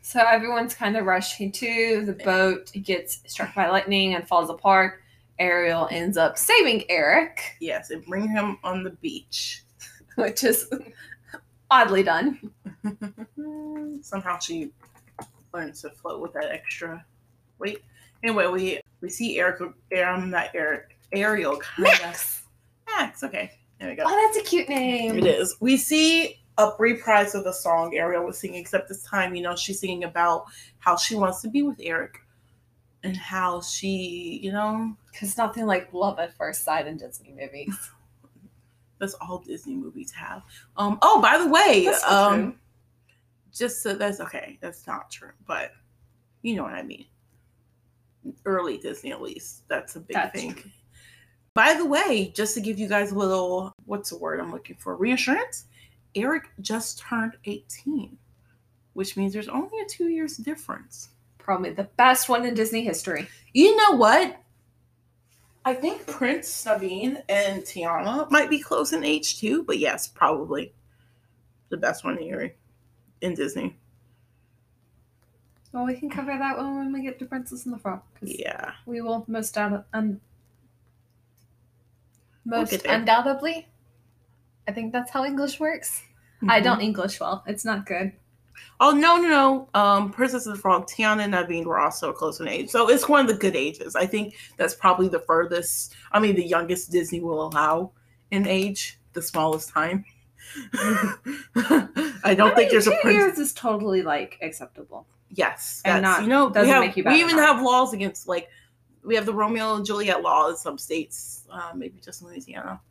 So everyone's kind of rushing to the boat. Gets struck by lightning and falls apart. Ariel ends up saving Eric, Yes, and bring him on the beach. which is oddly done. Somehow she learns to float with that extra weight. Anyway, we we see Eric, um, not Eric, Ariel kind of. Max. Max. Okay, there we go. Oh, that's a cute name. It is. We see a reprise of the song Ariel was singing, except this time, you know, she's singing about how she wants to be with Eric and how she, you know, Because nothing like love at first sight in Disney movies. that's all Disney movies have. Um. Oh, by the way, um. Just so that's okay. That's not true, but you know what I mean. Early Disney, at least, that's a big That's thing. true. By the way, just to give you guys a little, what's the word I'm looking for? Reassurance. Eric just turned 18, which means there's only a two years difference. Probably the best one in Disney history. You know what? I think Prince Naveen and Tiana might be close in age too, but yes, probably the best one in in Disney. Well, we can cover that one when we get to Princess and the Frog. Yeah. We will most doubt un- We'll most there. undoubtedly. I think that's how English works. I Mhm. don't English well. It's not good. Oh no, no, no. Um, Princess and the Frog, Tiana and Naveen were also close in age, so it's one of the good ages. I think that's probably the furthest. I mean, the youngest Disney will allow in age, the smallest time. I don't think there's a two prince. years is totally like acceptable. Yes, And not- you know we doesn't have make you bad We even not. have laws against like we have the Romeo and Juliet law in some states, uh, maybe just Louisiana.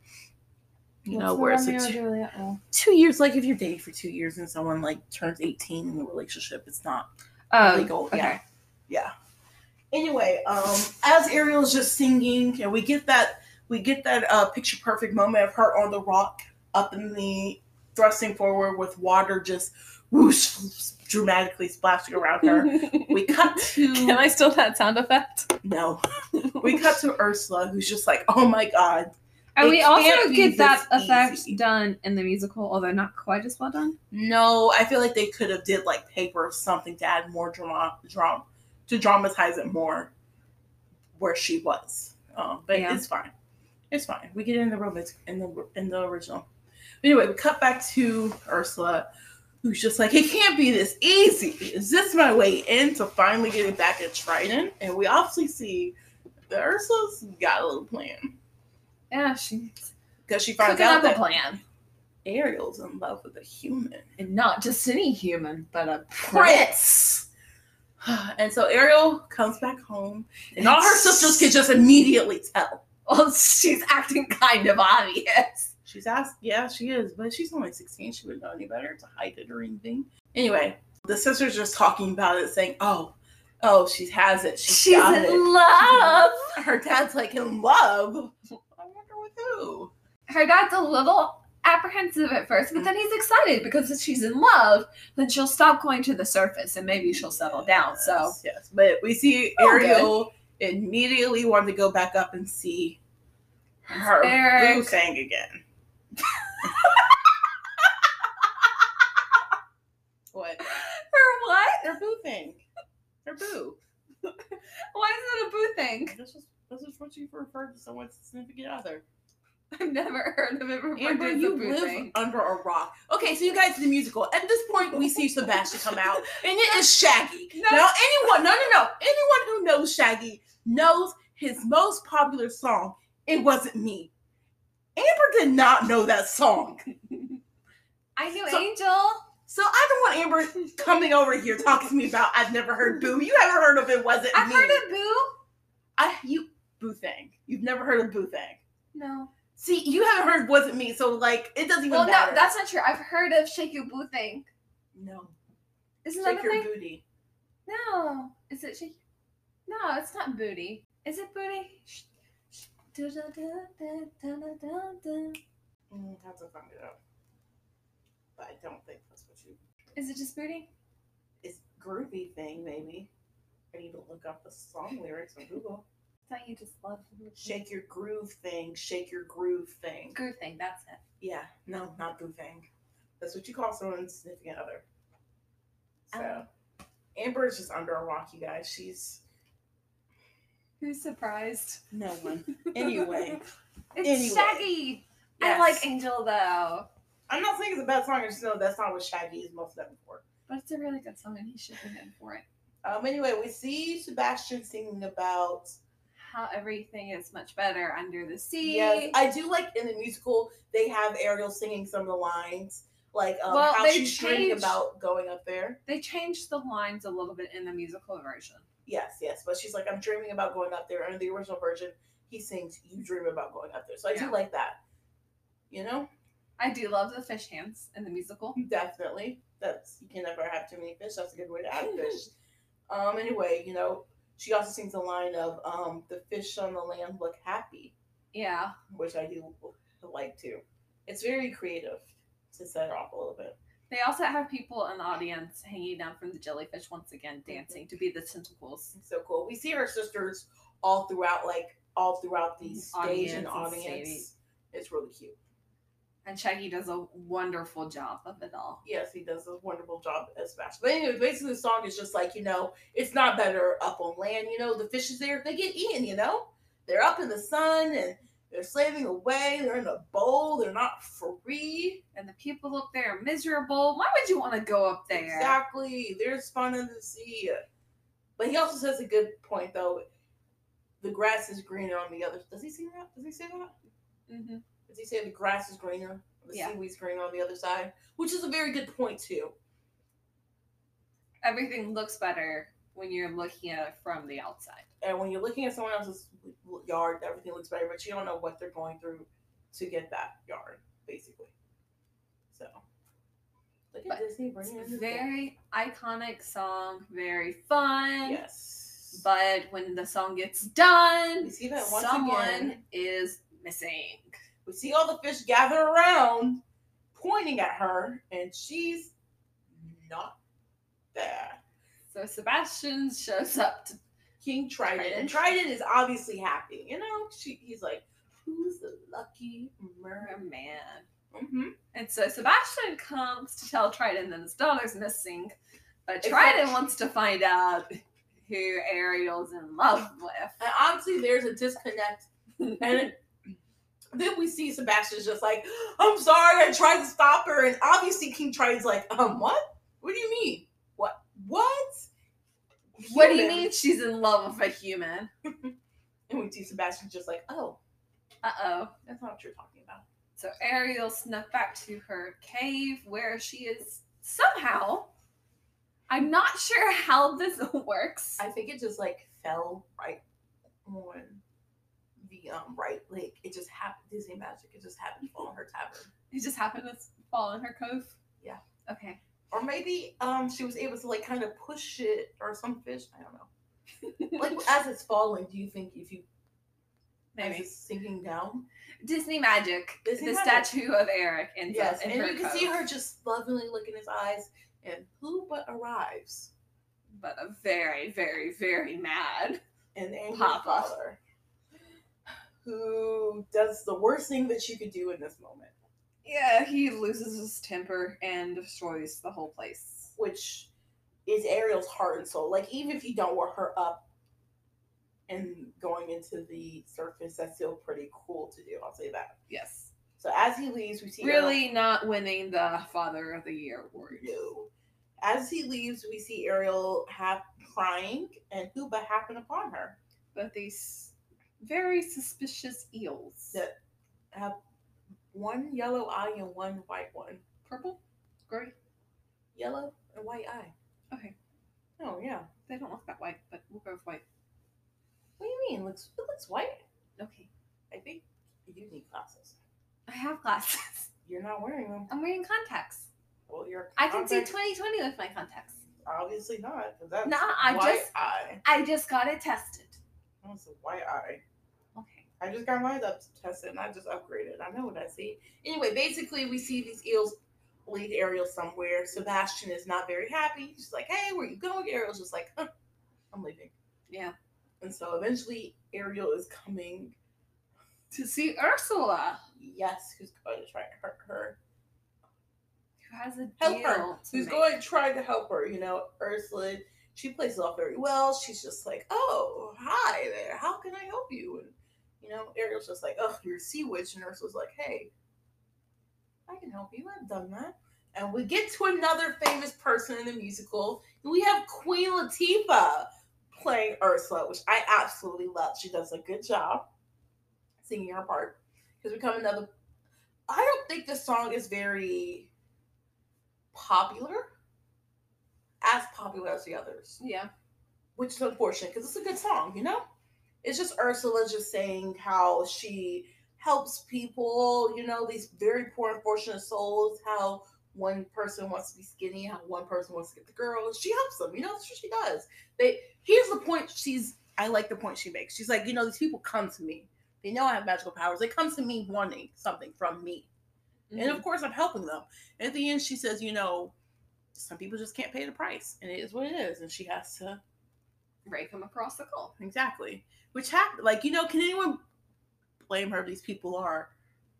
You know, where it's a two, two years. Like if you're dating for two years and someone like turns eighteen in the relationship, it's not Oh, legal. okay. Yeah, yeah. Anyway, um, as Ariel's just singing, and we get that we get that uh, picture perfect moment of her on the rock up in the thrusting forward with water just whoosh dramatically splashing around her. We cut to Can I still that sound effect? no. We cut to Ursula, who's just like, oh my god. And we also get that effect easy. done in the musical, although not quite as well done. No, I feel like they could have did like paper or something to add more drama, drama to dramatize it more where she was. Um, but Yeah. it's fine. It's fine. We get it in the romance in the in the original. Anyway, we cut back to Ursula, who's just like, it can't be this easy. Is this my way in to finally getting back at Trident? And we obviously see that Ursula's got a little plan. Yeah, she's Because she finds out that plan. Ariel's in love with a human. And not just any human, but a Prince. And so Ariel comes back home, and all her sisters can just immediately tell. Well, she's acting kind of obvious. She's asked, yeah, she is, but she's only 16. She wouldn't know any better to hide it or anything. Anyway, the sisters just talking about it, saying, oh, oh, she has it. She's, in it. love. Her dad's like in love. I wonder with who. Her dad's a little apprehensive at first, but then he's excited because if she's in love, then she'll stop going to the surface and maybe she'll settle down. So Yes, yes. But we see Oh, Ariel immediately want to go back up and see her boo thing again. what? her what? Her boo thing. Her boo. Why is it a boo thing? This is this is what you refer to someone's significant other. I've never heard of it before. Amber, you boo live thing. under a rock. Okay, so you guys the musical. At this point, we see Sebastian come out, and it is Shaggy. No. Now, anyone, no, no, no, anyone who knows Shaggy knows his most popular song. It wasn't me. Amber did not know that song, I knew So- Angel. so I don't want Amber coming over here talking to me about I've never heard Boo. You haven't heard of it? was it? I've me? heard of Boo. I you Boo Thing. You've never heard of Boo Thing. No. See, you haven't heard wasn't me, so like it doesn't even Well, no, that's not true. I've heard of Shake Your Boo thing. no. Isn't Shake that your thing? booty. No. Is it Shake? No, it's not booty. Is it booty? Mm, have to find it. But I don't think that's what you. Is it just booty? It's groovy thing, maybe. I need to look up the song lyrics on Google. Don't you just love Shake your groove thing, shake your groove thing. Groove thing, that's it. Yeah, no, not boo thing. That's what you call someone's significant other. So, um, Amber is just under a rock, you guys. She's Who's surprised? no one. Anyway, It's Anyway. Shaggy. I like Angel though, I'm not saying it's a bad song. I just know that's not what Shaggy is most known for. but it's a really good song, and he should be in for it. Um. Anyway, we see Sebastian singing about How everything is much better under the sea. Yes, I do like in the musical they have Ariel singing some of the lines, like um, Well, how she's dreaming about going up there. they changed the lines a little bit in the musical version. Yes, yes, but she's like, I'm dreaming about going up there. And in the original version, he sings, "You dream about going up there." So I Yeah. do like that. You know, I do love the fish hands in the musical. definitely. That's you can never have too many fish. That's a good way to add fish. um. Anyway, you know, she also sings a line of um, "The fish on the land look happy," Yeah, which I do like too. It's very creative to set it off a little bit. They also have people in the audience hanging down from the jellyfish once again, mhm. dancing to be the tentacles. So cool. We see our sisters all throughout, like all throughout the stage and Audience and. It's really cute. And Shaggy does a wonderful job of it all. Yes, he does a wonderful job as Sebastian. But anyway, basically the song is just like, you know, it's not better up on land, you know, the fish is there, they get eaten, you know? They're up in the sun and they're slaving away, they're in a bowl, they're not free. And the people up there are miserable. Why would you want to go up there? Exactly. There's fun in the sea. But he also says a good point though. The grass is greener on the other. Does he say that? Does he say that? hmm Does he say the grass is greener, the Yeah. seaweed's greener on the other side? Which is a very good point too. Everything looks better when you're looking at it from the outside. And when you're looking at someone else's yard, everything looks better, but you don't know what they're going through to get that yard, basically. So, look at But Disney bringing in It's a very iconic song, very fun. yes. But when the song gets done, we see that someone again. is missing. We see all the fish gather around, pointing at her, and she's not there. So Sebastian shows up to King Trident. Trident. And Trident is obviously happy. You know, she, he's like, who's the lucky merman? man. Mm-hmm. And so Sebastian comes to tell Trident that his daughter's missing, but Trident wants to find out who Ariel's in love with. And obviously, there's a disconnect. And then we see Sebastian's just like, I'm sorry, I tried to stop her. And obviously, King Trident's like, um, what? What do you mean? What? What? What do you mean she's in love with a human? And we see Sebastian just like, oh, Uh oh. that's not what you're talking about. So Ariel snuck back to her cave where she is somehow. I'm not sure how this works. I think it just like fell right on the um right like it just happened Disney magic. It just happened to fall on her tavern. It just happened to fall in her cove. Yeah. Okay. Or maybe um she was able to like kind of push it or some fish. I don't know. Like as it's falling, do you think if you as Maybe it's sinking down? Disney magic. Disney the magic. statue of Eric ends Yes, and you can see her just lovingly look in his eyes, and who but arrives? but a very, very, very mad. and angry Papa. father who does the worst thing that you could do in this moment. Yeah, he loses his temper and destroys the whole place. which is Ariel's heart and soul. Like even if you don't want her up and going into the surface, that's still pretty cool to do. I'll say that. Yes. So as he leaves, we see Really not winning the Father of the Year award. Ariel. No. As he leaves, we see Ariel half crying and Huba happen upon her. But these very suspicious eels. That have one yellow eye and one white one. Purple? Gray? Yellow and white eye. Okay. Oh yeah. They don't look that white, but we'll go with white. What do you mean? It looks it looks white. Okay. I think you need glasses. I have glasses. You're not wearing them. I'm wearing contacts. Well, you're. I can see 2020 with my contacts. Obviously not. That's Nah, I white just- eye. I just got it tested. That's a white eye. I just got mine up tested and I just upgraded. I know what I see. Anyway, basically we see these eels lead Ariel somewhere. Sebastian is not very happy. He's like, hey, where you going? Ariel's just like, huh, I'm leaving. Yeah. And so eventually Ariel is coming. To see Ursula, Yes, who's going to try to hurt her. who has a Help her. Who's make. going to try to help her. You know, Ursula, she plays it off very well. She's just like, oh, hi there. How can I help you? And, you know, Ariel's just like, oh, you're a sea witch. And Ursula's like, hey, I can help you. I've done that. And we get to another famous person in the musical. And we have Queen Latifah playing Ursula, which I absolutely love. She does a good job singing her part. Because we come another. I don't think the song is very popular, as popular as the others, Yeah. which is unfortunate because it's a good song, you know? It's just Ursula just saying how she helps people, you know, these very poor, unfortunate souls, how one person wants to be skinny, how one person wants to get the girl. She helps them, you know, that's what she does. They here's the point she's I like the point she makes. She's like, you know, these people come to me. They know I have magical powers. They come to me wanting something from me. And Mm-hmm. of course, I'm helping them. And at the end, she says, you know, some people just can't pay the price, and it is what it is. And she has to rake them across the goal. exactly, which happened. Like, you know, can anyone blame her? These people are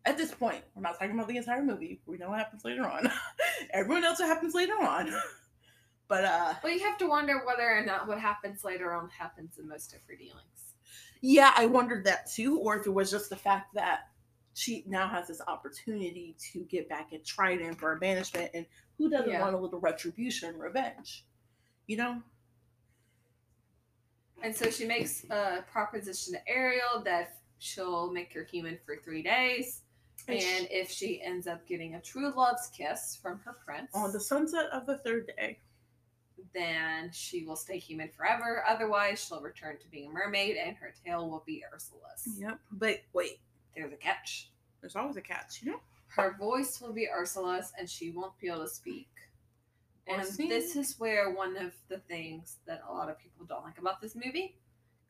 at this point. We're not talking about the entire movie. We know what happens later on. Everyone knows what happens later on. but uh, Well, you have to wonder whether or not what happens later on happens in most of her dealings. yeah, I wondered that too, or if it was just the fact that she now has this opportunity to get back at Trident for a banishment, and who doesn't Yeah. want a little retribution revenge? You know? And so she makes a proposition to Ariel that she'll make her human for three days. And And if she ends up getting a true love's kiss from her prince, on the sunset of the third day. then she will stay human forever. Otherwise, she'll return to being a mermaid and her tail will be Ursula's. Yep. But wait, There's a catch. there's always a catch, you know? Her voice will be Ursula's and she won't be able to speak. And this is where one of the things that a lot of people don't like about this movie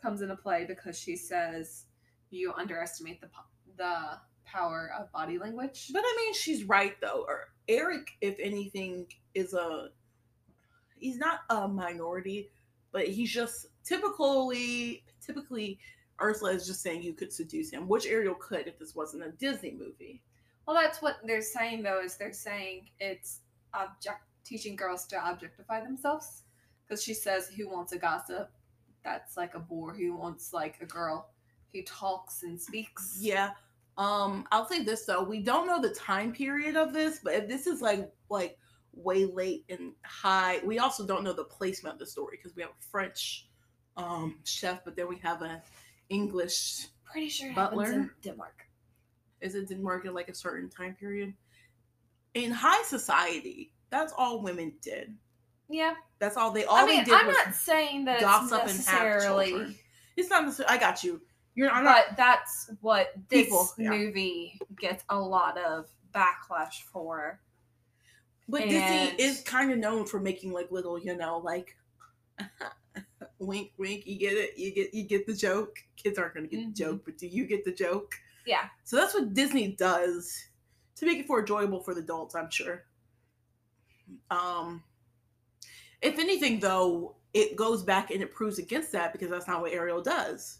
comes into play because she says you underestimate the the power of body language. But I mean, she's right though. Or Eric, if anything, is a he's not a minority, but he's just typically typically Ursula is just saying you could seduce him, which Ariel could if this wasn't a Disney movie. Well, that's what they're saying though. Is they're saying it's object teaching girls to objectify themselves because she says who wants a gossip that's like a bore who wants like a girl who talks and speaks Yeah. Um, I'll say this though, we don't know the time period of this, but if this is like like way late and high, we also don't know the placement of the story because we have a French um chef, but then we have an English pretty sure Butler? in denmark is it didn't in like a certain time period. In high society, that's all women did. yeah That's all they all i mean they did i'm was not saying that it's gossip and have necessarily. It's not necessarily. I got you. You're. I'm not. but that's what this People, yeah. movie gets a lot of backlash for But and- Disney is kind of known for making like little, you know, like wink, wink. You get it. You get you get the joke. Kids aren't gonna get Mhm. the joke, but do you get the joke? yeah So that's what Disney does to make it more enjoyable for the adults, I'm sure. Um, if anything, though, it goes back and it proves against that because that's not what Ariel does.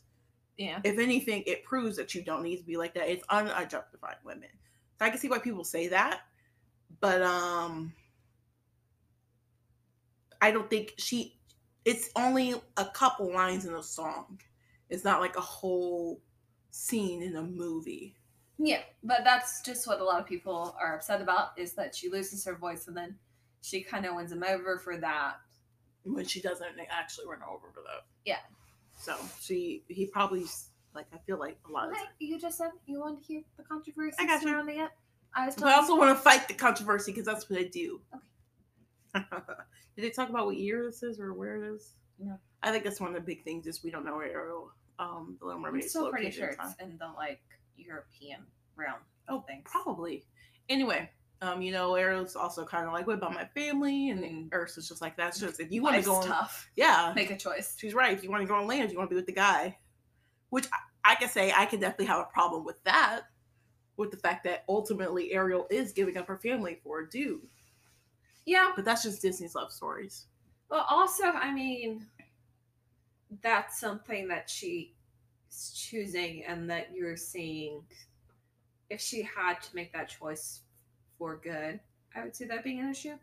yeah If anything, it proves that you don't need to be like that. It's unobjectifying women. So I can see why people say that, but um, I don't think she. It's only a couple lines in the song, It's not like a whole scene in a movie. Yeah, but that's just what a lot of people are upset about is that she loses her voice and then she kind of wins him over for that. When she doesn't actually run over for that. Yeah. So she he probably like I feel like a lot of Hey, you just said you wanted to hear the controversy I got you. it. I was But I also want to fight the controversy because that's what I do. Okay. Did they talk about what year this is or where it is? No. I think that's one of the big things is we don't know where Ariel, um, the Little I'm Mermaid is still pretty sure in it's in the like European realm. Oh, things. probably. Anyway, um, you know, Ariel's also kind of like, what about my family? And Mm. Ursa's just like, that's just if you want to go on, tough. yeah, Make a choice. she's right. If you want to go on land, you want to be with the guy, which I, I can say I can definitely have a problem with that, with the fact that ultimately Ariel is giving up her family for a dude. Yeah, But that's just Disney's love stories. Well, also, I mean, that's something that she's choosing, and that you're seeing. If she had to make that choice for good, I would see that being an issue.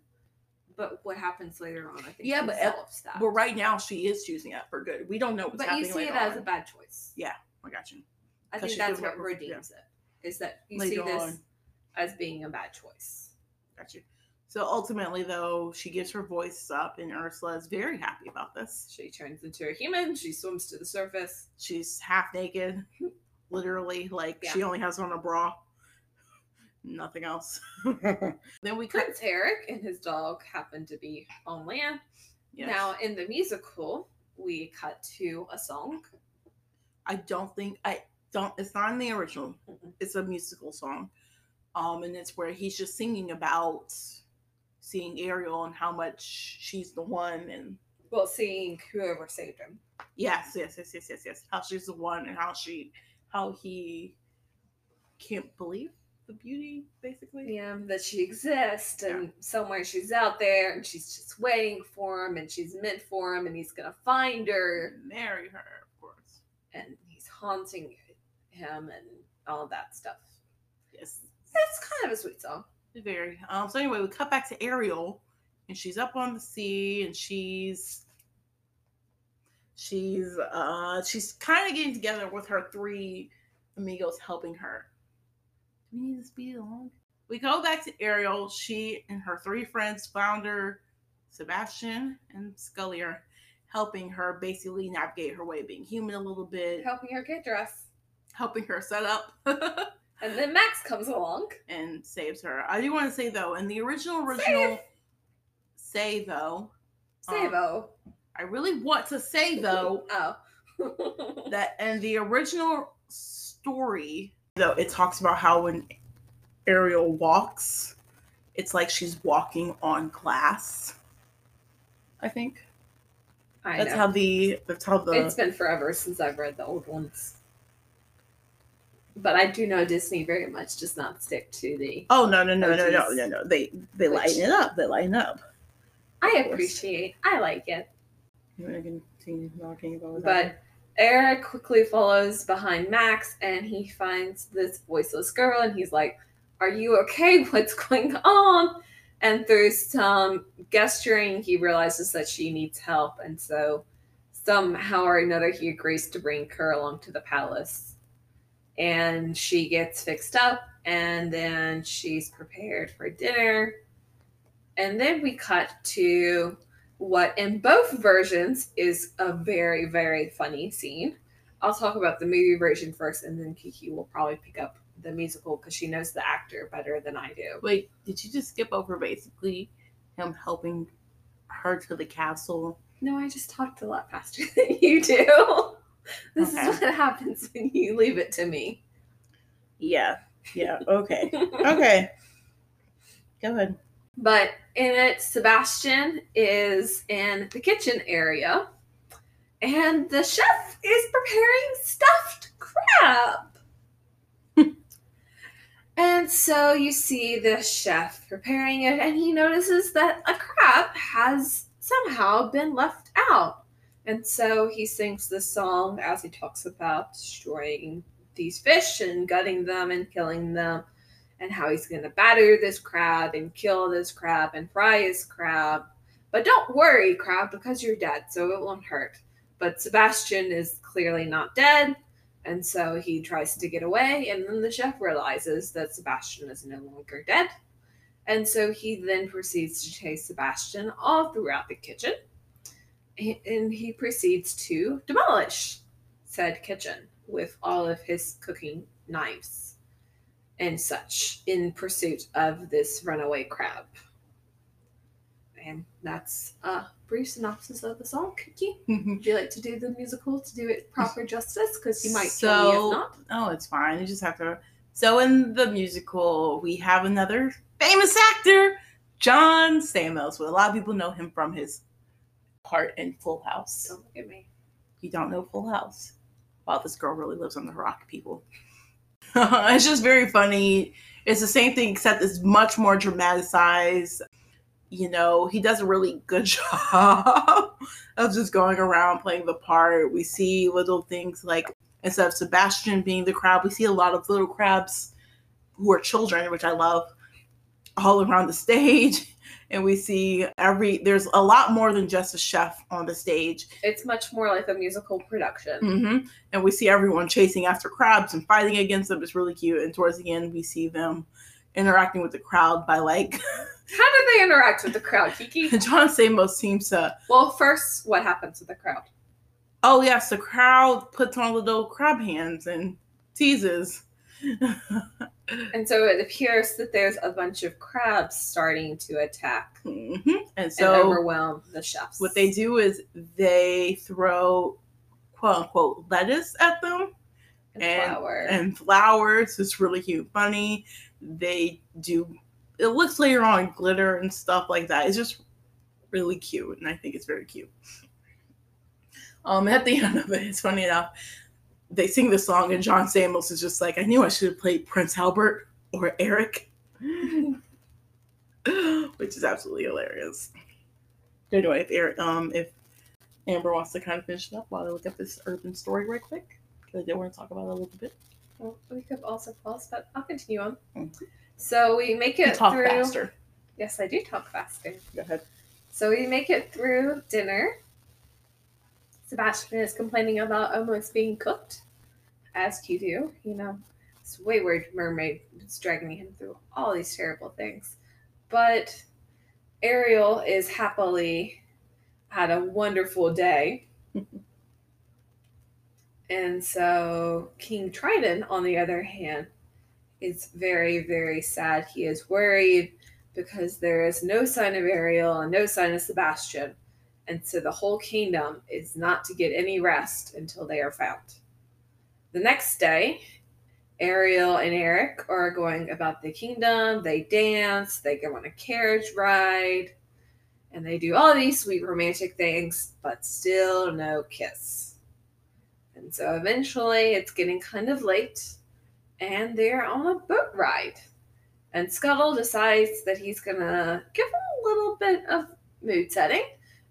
But what happens later on, I think, Yeah, but resolves that. But right now, she is choosing it for good. We don't know what's going on. but you happening see it as on. a bad choice. Yeah, I got you. I think that's what redeems it. Is that you Later see this on. as being a bad choice. Got you. So ultimately, though, she gives her voice up, and Ursula is very happy about this. She turns into a human. She swims to the surface. She's half naked, literally, like she only has on a bra, nothing else. then we cut. Prince Eric and his dog happen to be on land. Yes. Now, in the musical, we cut to a song. I don't think I don't. It's not in the original. Mm-mm. It's a musical song, um, and it's where he's just singing about seeing Ariel and how much she's the one, and Well, seeing whoever saved him. yes, yes, yes, yes, yes, yes. How she's the one, and how she, how he can't believe the beauty, basically. Yeah, that she exists, and somewhere she's out there, and she's just waiting for him, and she's meant for him, and he's gonna find her, Marry her, of course. and he's haunting him, and all that stuff. Yes, It's kind of a sweet song. very. Um. So anyway, we cut back to Ariel, and she's up on the sea, and she's she's uh she's kind of getting together with her three amigos helping her. We need to speed along? We go back to Ariel. She and her three friends, Flounder Sebastian, and Scuttle, are helping her basically navigate her way, being human a little bit, Helping her get dressed. helping her set up. And then Max comes along. and saves her. I do want to say though, in the original original say though, Um, Savo. I really want to say though Oh. that in the original story, though it talks about how when Ariel walks, it's like she's walking on glass. I think I that's know. how the that's how the It's been forever since I've read the old ones. But I do know Disney very much does not stick to the. oh no no no no no no no they they Which- lighten it up they lighten up. I appreciate. I like it. You want to continue talking about But? Eric quickly follows behind Max and he finds this voiceless girl and he's like, Are you okay? What's going on? And through some gesturing, he realizes that she needs help. And so somehow or another, he agrees to bring her along to the palace. And she gets fixed up and then she's prepared for dinner. And then we cut to what in both versions is a very, very funny scene. I'll talk about the movie version first, and then Kiki will probably pick up the musical because she knows the actor better than I do. Wait, did you just skip over basically him helping her to the castle? No, I just talked a lot faster than you do. This Okay. is what happens when you leave it to me. Yeah. Yeah. Okay. okay. Go ahead. But in it, Sebastian is in the kitchen area, and the chef is preparing stuffed crab. and so you see the chef preparing it, and he notices that a crab has somehow been left out. And so he sings this song as he talks about destroying these fish and gutting them and killing them and how he's going to batter this crab and kill this crab and fry his crab. But don't worry, crab, because you're dead, so it won't hurt. But Sebastian is clearly not dead, and so he tries to get away. And then the chef realizes that Sebastian is no longer dead. And so he then proceeds to chase Sebastian all throughout the kitchen. And he proceeds to demolish said kitchen with all of his cooking knives and such in pursuit of this runaway crab. And that's a brief synopsis of the song. Cookie, would you mm-hmm. like to do the musical to do it proper justice? Because you might kill me if not. Oh, it's fine. You just have to. So in the musical, we have another famous actor, John Stamos. Well, a lot of people know him from his part in Full House. Don't look at me. You don't know Full House? Wow, this girl really lives on the rock, people. it's just very funny. It's the same thing, except it's much more dramatized. You know, he does a really good job of just going around playing the part. We see little things like instead of Sebastian being the crab, we see a lot of little crabs who are children, which I love, all around the stage. And we see every there's a lot more than just a chef on the stage. It's much more like a musical production. hmm And we see everyone chasing after crabs and fighting against them. It's really cute. And towards the end, we see them interacting with the crowd by like How did they interact with the crowd, Kiki? John Stamos seems to. Well, first, what happens with the crowd? Oh yes, the crowd puts on little crab hands and teases. And so it appears that there's a bunch of crabs starting to attack hmm And and so overwhelm the chefs. what they do is they throw quote unquote lettuce at them and, and- flour. and flowers. It's really cute, funny. They do. It looks later on glitter and stuff like that. It's just really cute, and I think it's very cute. Um, at the end of it, it's funny enough. They sing the song, and John Samuels is just like, "I knew I should have played Prince Albert or Eric," which is absolutely hilarious. Anyway, if Eric, um, if Amber wants to kind of finish it up while I look up this urban story right quick, because I did want to talk about it a little bit. Well, we could also pause, but I'll continue on. Mm. So we make You it talk through. faster. Yes, I do talk faster. Go ahead. So we make it through dinner. Sebastian is complaining about almost being cooked, as you do. You know, this wayward mermaid is dragging him through all these terrible things. But Ariel is happily had a wonderful day. and so King Triton, on the other hand, is very, very sad. He is worried because there is no sign of Ariel and no sign of Sebastian. And so the whole kingdom is not to get any rest until they are found. The next day, Ariel and Eric are going about the kingdom. They dance, they go on a carriage ride, and they do all these sweet romantic things, but still no kiss. And so eventually it's getting kind of late, and they're on a boat ride. And Scuttle decides that he's gonna give him a little bit of mood setting.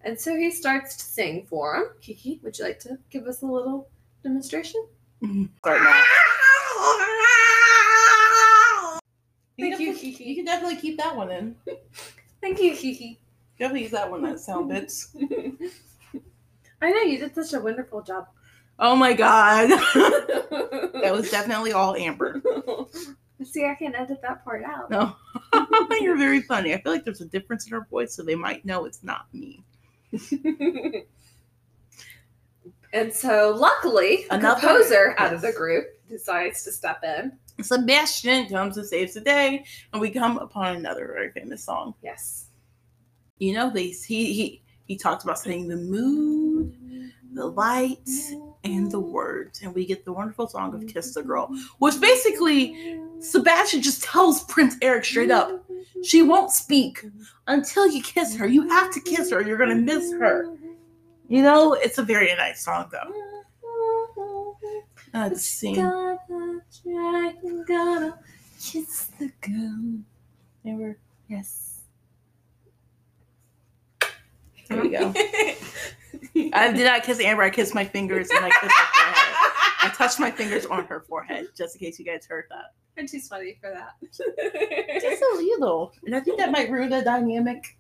And so he starts to sing for him. Kiki, would you like to give us a little demonstration? Start now. Thank you, Kiki. You can definitely keep that one in. Thank you, Kiki. Definitely use that one that sound bits. I know you did such a wonderful job. Oh my god. that that was definitely all Amber. See, I can edit that part out. No. You're very funny. I feel like there's a difference in her voice, so they might know it's not me. And so, luckily, the Another- composer out of the group decides to step in. Sebastian comes and saves the day, and we come upon another very famous song. Yes. You know, they he he he talks about setting the mood, the lights, and the words, and we get the wonderful song of "Kiss the Girl," which basically Sebastian just tells Prince Eric straight up, she won't speak until you kiss her. You have to kiss her. You're gonna miss her. You know, it's a very nice song though. Scene. Gotta kiss the girl. Amber, Yes. There we go. I did not kiss Amber. I kissed my fingers and I kissed her forehead. I touched my fingers on her forehead, just in case you guys heard that. I'm too funny for that. Just a little. And I think that might ruin the dynamic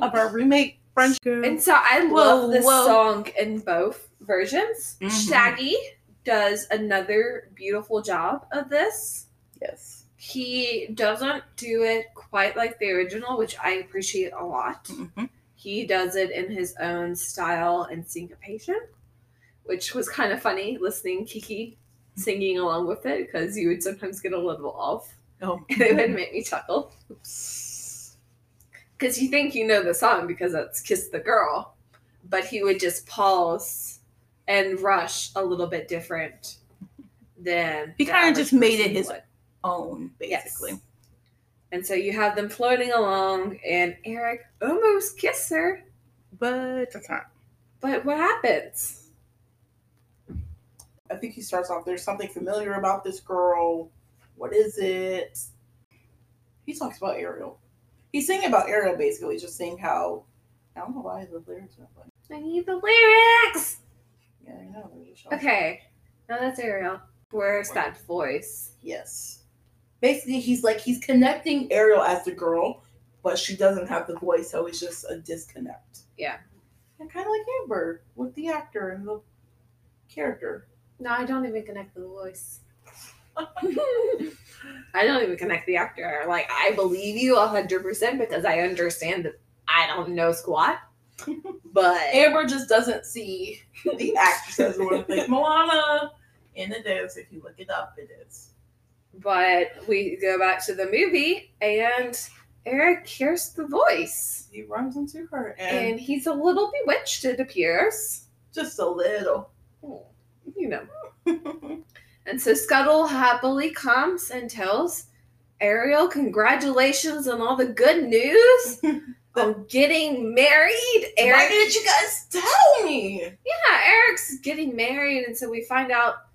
of our roommate French girl. And so I Whoa, love this whoa. song in both versions. Mhm. Shaggy does another beautiful job of this. yes. He doesn't do it quite like the original, which I appreciate a lot. hmm He does it in his own style and syncopation, which was kind of funny listening Kiki singing along with it because you would sometimes get a little off. Oh. And it would make me chuckle. Because you think you know the song because it's Kiss the Girl, but he would just pause and rush a little bit different than He kinda just made it his would. Own, Yes. Basically. And so you have them floating along, and Eric almost kisses her, But that's not. but what happens? I think he starts off. There's something familiar about this girl. What is it? He talks about Ariel. He's singing about Ariel basically, just saying how. I don't know why the lyrics are like. I need the lyrics. Yeah, I know. they're just showing- Okay, now that's Ariel. Where's that voice? Yes. Basically, he's like he's connecting Ariel as the girl, but she doesn't have the voice, so it's just a disconnect. Yeah. And kind of like Amber with the actor and the character. No, I don't even connect the voice. I don't even connect the actor. Like, I believe you 100% because I understand that I don't know squat. But Amber just doesn't see the actress as one like Moana in the dance. If you look it up, it is. But we go back to the movie and Eric hears the voice. He runs into her and, And he's a little bewitched, it appears. just a little. Hmm, you know. And so Scuttle happily comes and tells Ariel, congratulations on all the good news on getting married. Why Eric, didn't you guys tell me? yeah, Eric's getting married, and so we find out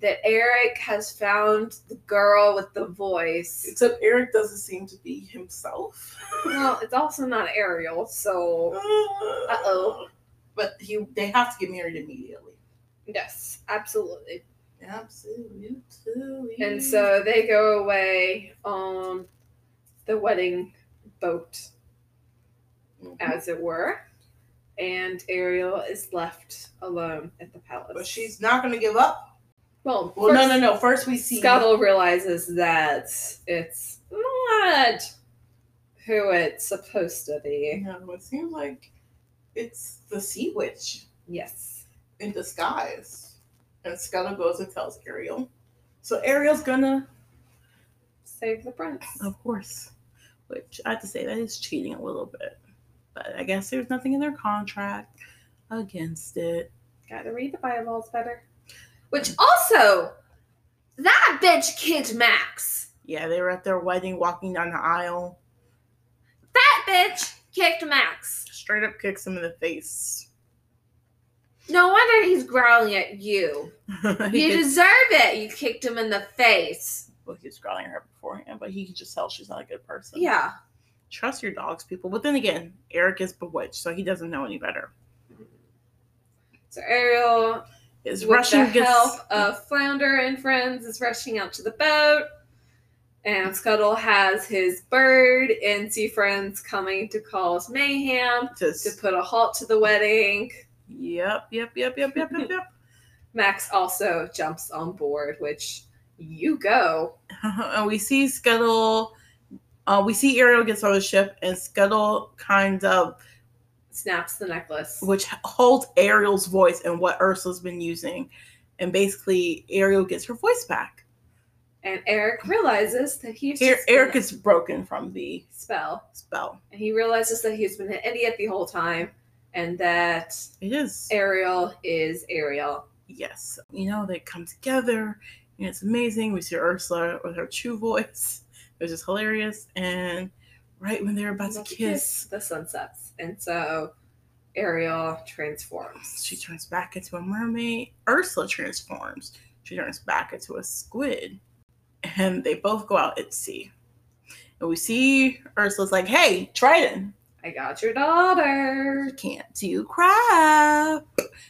that Eric has found the girl with the voice. Except Eric doesn't seem to be himself. Well, it's also not Ariel, so Uh-oh. But he they have to get married immediately. yes, absolutely. Absolutely. And so they go away on the wedding boat, Mhm. as it were, and Ariel is left alone at the palace. But she's not gonna give up. Well, Well, no, first, no, no. First we see Scuttle realizes that it's not who it's supposed to be. You know, it seems like it's the sea witch Yes. in disguise. And Scuttle goes and tells Ariel. So Ariel's gonna Save the prince. Of course. Which I have to say that is cheating a little bit. But I guess there's nothing in their contract against it. Gotta read the bylaws better. Which also, that bitch kicked Max. Yeah, they were at their wedding walking down the aisle. That bitch kicked Max. Straight up kicks him in the face. No wonder he's growling at you. You deserve it. You kicked him in the face. well, he was growling at her beforehand, but he could just tell she's not a good person. Yeah. Trust your dogs, people. But then again, Eric is bewitched, so he doesn't know any better. So Ariel, Is with rushing the gets help of Flounder and friends, is rushing out to the boat. And Scuttle has his bird and sea friends coming to cause mayhem to put a halt to the wedding. yep, yep, yep, yep, yep, yep, yep. Max also jumps on board, which you go. and we see Scuttle. Uh, we see Ariel gets on the ship, and Scuttle kind of, Snaps the necklace. which holds Ariel's voice and what Ursula's been using, and basically Ariel gets her voice back. And Eric realizes that he's Er- Eric is broken from the spell. spell. And he realizes that he's been an idiot the whole time and that It is Ariel is Ariel. yes, you know they come together, and it's amazing. We see Ursula with her true voice, which is hilarious, and right when they're about to About to kiss, The sun sets. And so Ariel transforms. she turns back into a mermaid. Ursula transforms. She turns back into a squid. And they both go out at sea. And we see Ursula's like, hey, Triton, I got your daughter. can't do crap.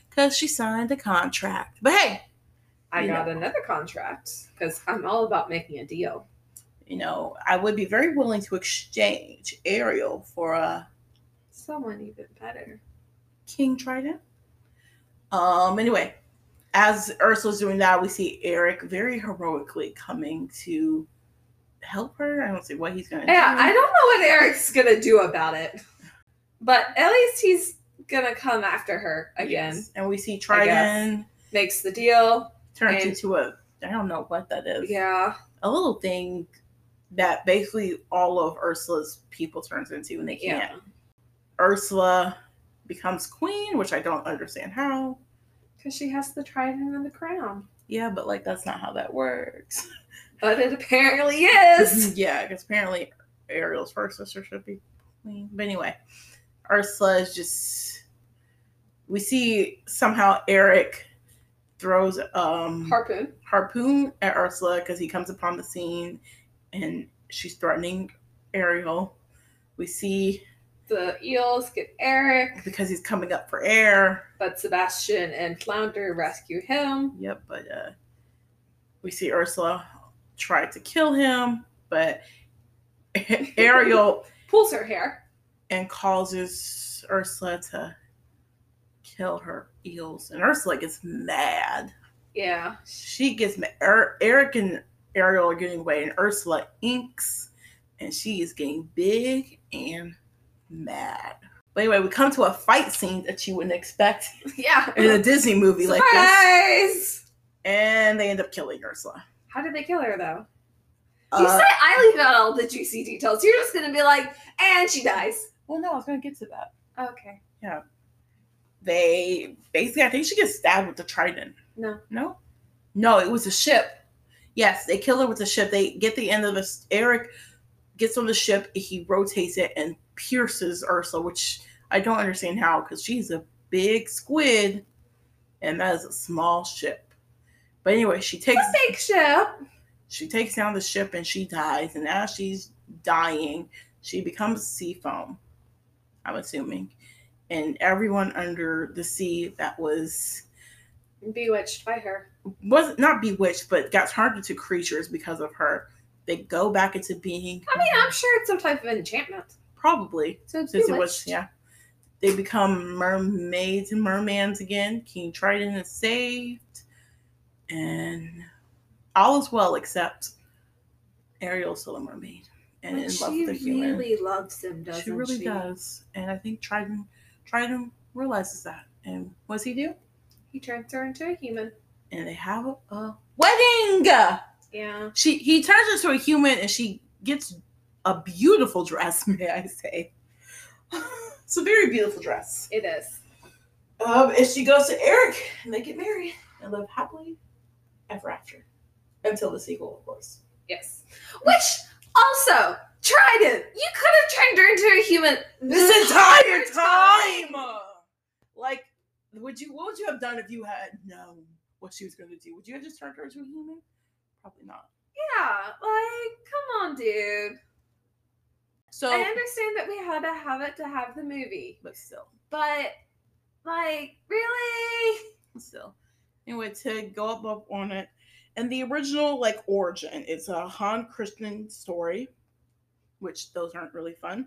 Because she signed a contract. But hey, I got know. another contract because I'm all about making a deal. You know, I would be very willing to exchange Ariel for a Someone even better. King Trident. Um. Anyway, as Ursula's doing that, we see Eric very heroically coming to help her. I don't see what he's gonna Yeah, do. I don't know what Eric's gonna do about it. But at least he's gonna come after her again. Yes. And we see. Trident Makes the deal. turns into a I don't know what that is. Yeah. A little thing that basically all of Ursula's people turns into and they can't. Yeah. Ursula becomes queen, which I don't understand how. Because she has the trident and the crown. Yeah, but like that's not how that works. But it apparently is. yeah, because apparently Ariel's first sister should be queen. But anyway, Ursula is just. We see somehow Eric throws um Harpoon. harpoon at Ursula because he comes upon the scene and she's threatening Ariel. We see The eels get Eric, because he's coming up for air. but Sebastian and Flounder rescue him. Yep, but uh we see Ursula try to kill him, but Ariel Pulls her hair. and causes Ursula to kill her eels. And Ursula gets mad. Yeah. She gets mad. Er- Eric and Ariel are getting away, and Ursula inks, and she is getting big and mad. But anyway, we come to a fight scene that you wouldn't expect Yeah. in a Disney movie like this, Surprise! and they end up killing Ursula. How did they kill her though? You Uh, say I leave out all the juicy details. You're just gonna be like, and she dies. well, no, I was gonna get to that. Okay. Yeah. They basically, I think she gets stabbed with the trident. No. No, no, it was a ship. Yes, they kill her with the ship. They get the end of this. Eric gets on the ship. He rotates it and pierces Ursula, which I don't understand how because she's a big squid, and that is a small ship. But anyway, she takes a Big ship. she takes down the ship and she dies. And as she's dying, she becomes sea foam. I'm assuming, and everyone under the sea that was Bewitched by her. was not bewitched, but got turned into creatures because of her. They go back into being. I mean, I'm sure it's some type of enchantment. probably So since bewitched. it was yeah. They become mermaids and mermans again. King Triton is saved, and all is well except Ariel's still a mermaid and But in love with a human. really loves him, doesn't she? she really does, and I think Triton Triton realizes that. And what does he do? He turns her into a human. And they have a, a wedding. Yeah. She he turns into a human and she gets a beautiful dress, may I say. It's a very beautiful dress. It is. Um, and she goes to Eric and they get married and live happily ever after. Until the sequel, of course. Yes. Which also, Trident, you could have turned her into a human This entire time! Like, would you what would you have done if you had known what she was gonna do? Would you have just turned her into a human? Probably not. Yeah, like, come on, dude. So I understand that we had to have it to have the movie, but still. but like, really? still. Anyway, to go up, up on it, and the original like origin, it's a Hans Christian story, which those aren't really fun.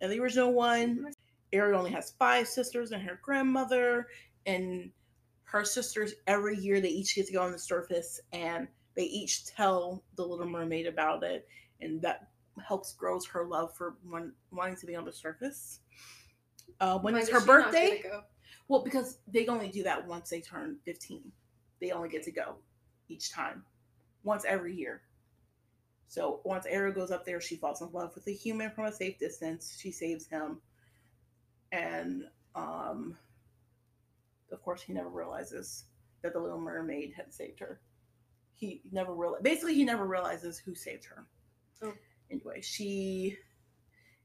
And the original one, Ariel only has five sisters and her grandmother, and her sisters every year they each get to go on the surface and they each tell the Little Mermaid about it, and that helps grows her love for one, wanting to be on the surface. Uh, when Why her birthday? go? Well, because they only do that once they turn 15. They only get to go each time, once every year. So once Ariel goes up there, she falls in love with a human from a safe distance. She saves him. And um, of course, he never realizes that the little mermaid had saved her. He never realized, basically, he never realizes who saved her. Oh. Anyway, she,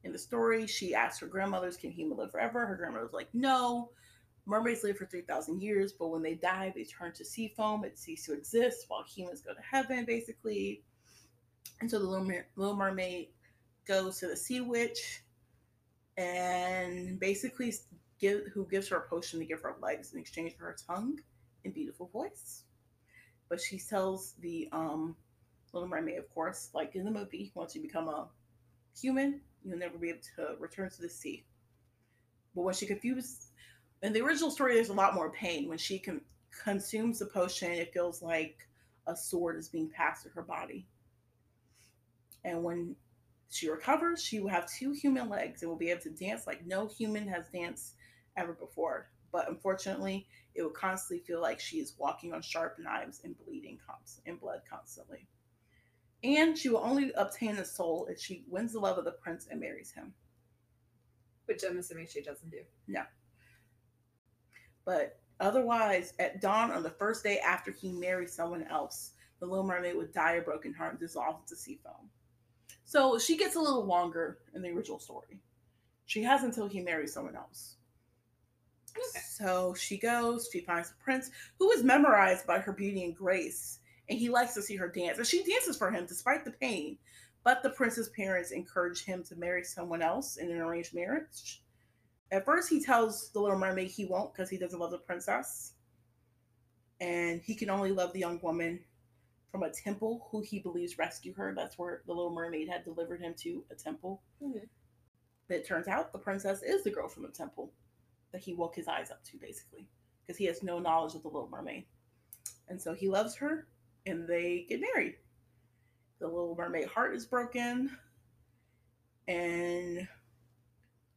in the story, she asked her grandmothers, Can human live forever? Her grandmother was like, No mermaids live for 3,000 years, but when they die, they turn to sea foam. It ceases to exist while humans go to heaven, basically. And so the little, Mer- little mermaid goes to the sea witch and basically give, who gives her a potion to give her legs in exchange for her tongue and beautiful voice. But she tells the um, little mermaid, of course, like in the movie, once you become a human, you'll never be able to return to the sea. But when she confused, in the original story, there's a lot more pain. When she con- consumes the potion, it feels like a sword is being passed through her body. And when she recovers, she will have two human legs and will be able to dance like no human has danced ever before. But unfortunately, it will constantly feel like she is walking on sharp knives and bleeding const- and blood constantly. And she will only obtain the soul if she wins the love of the prince and marries him. Which I'm assuming she doesn't do. No. But otherwise, at dawn on the first day after he marries someone else, the Little Mermaid would die a broken heart and dissolve into sea foam. So she gets a little longer in the original story. She has until he marries someone else. Okay. So she goes, she finds the prince, who is memorized by her beauty and grace, and he likes to see her dance. And she dances for him despite the pain. But the prince's parents encourage him to marry someone else in an arranged marriage. At first, he tells the Little Mermaid he won't because he doesn't love the princess. And he can only love the young woman from a temple who he believes rescued her. That's where the Little Mermaid had delivered him to a temple. Mm-hmm. It turns out the princess is the girl from the temple that he woke his eyes up to, basically, because he has no knowledge of the Little Mermaid. And so he loves her, and they get married. The Little Mermaid heart is broken, and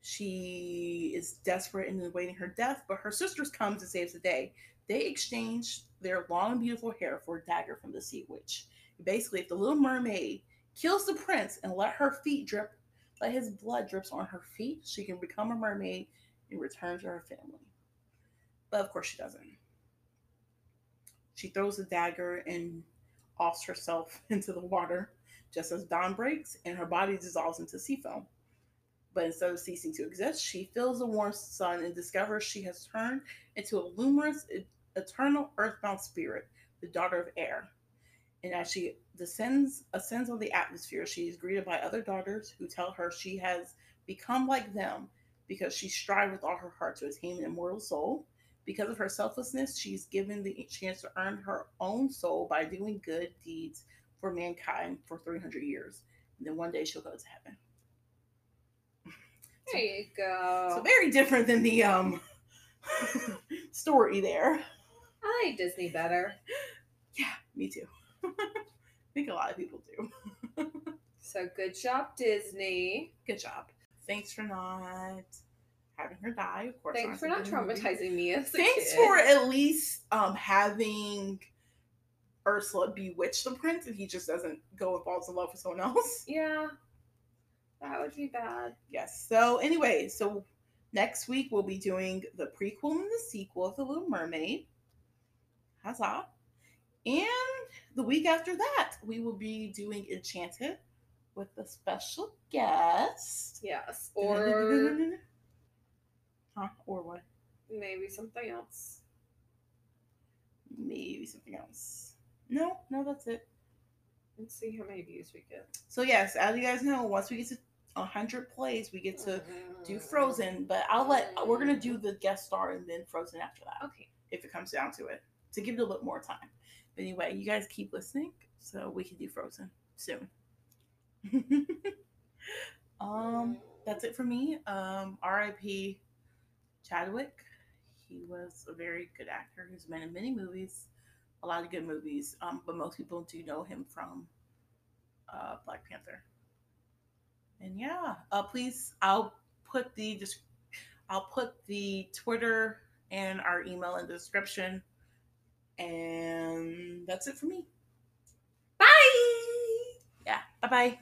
she is desperate and is awaiting her death, but her sisters come to save the day. They exchange their long, beautiful hair for a dagger from the sea witch. Basically, if the little mermaid kills the prince and let her feet drip, let his blood drips on her feet, she can become a mermaid and return to her family. But of course, she doesn't. She throws the dagger and offs herself into the water just as dawn breaks and her body dissolves into sea foam. But instead of ceasing to exist, she feels the warm sun and discovers she has turned into a luminous, eternal earthbound spirit, the daughter of air. And as she descends, ascends on the atmosphere, she is greeted by other daughters who tell her she has become like them because she strived with all her heart to attain an immortal soul. Because of her selflessness, she's given the chance to earn her own soul by doing good deeds for mankind for 300 years. And then one day she'll go to heaven. There you go. So very different than the um story there. I like Disney better. Yeah, me too. I think a lot of people do. so good job, Disney. Good job. Thanks for not having her die. Of course. Thanks for not traumatizing me. As Thanks for at least um having Ursula bewitch the prince, and he just doesn't go and falls in love with someone else. Yeah. That would be bad. Yes. So anyway, so next week we'll be doing the prequel and the sequel of The Little Mermaid. Huzzah. And the week after that, we will be doing Enchanted with a special guest. Yes. Or Huh? Or what? Maybe something else. Maybe something else. No, no, that's it. Let's see how many views we get. So yes, as you guys know, once we get to 100 plays, we get to do mm. Frozen, but I'll let we're gonna do mm. the guest star and then Frozen after that. Okay. If it comes down to it, to give it a little more time. But anyway, you guys keep listening, so we can do Frozen soon. um, that's it for me. Um, R.I.P. Chadwick. He was a very good actor. He's been in many movies, a lot of good movies. Um, but most people do know him from uh, Black Panther and yeah, uh, please, I'll put the just, I'll put the Twitter and our email in the description. And that's it for me. Bye. Yeah. Bye bye.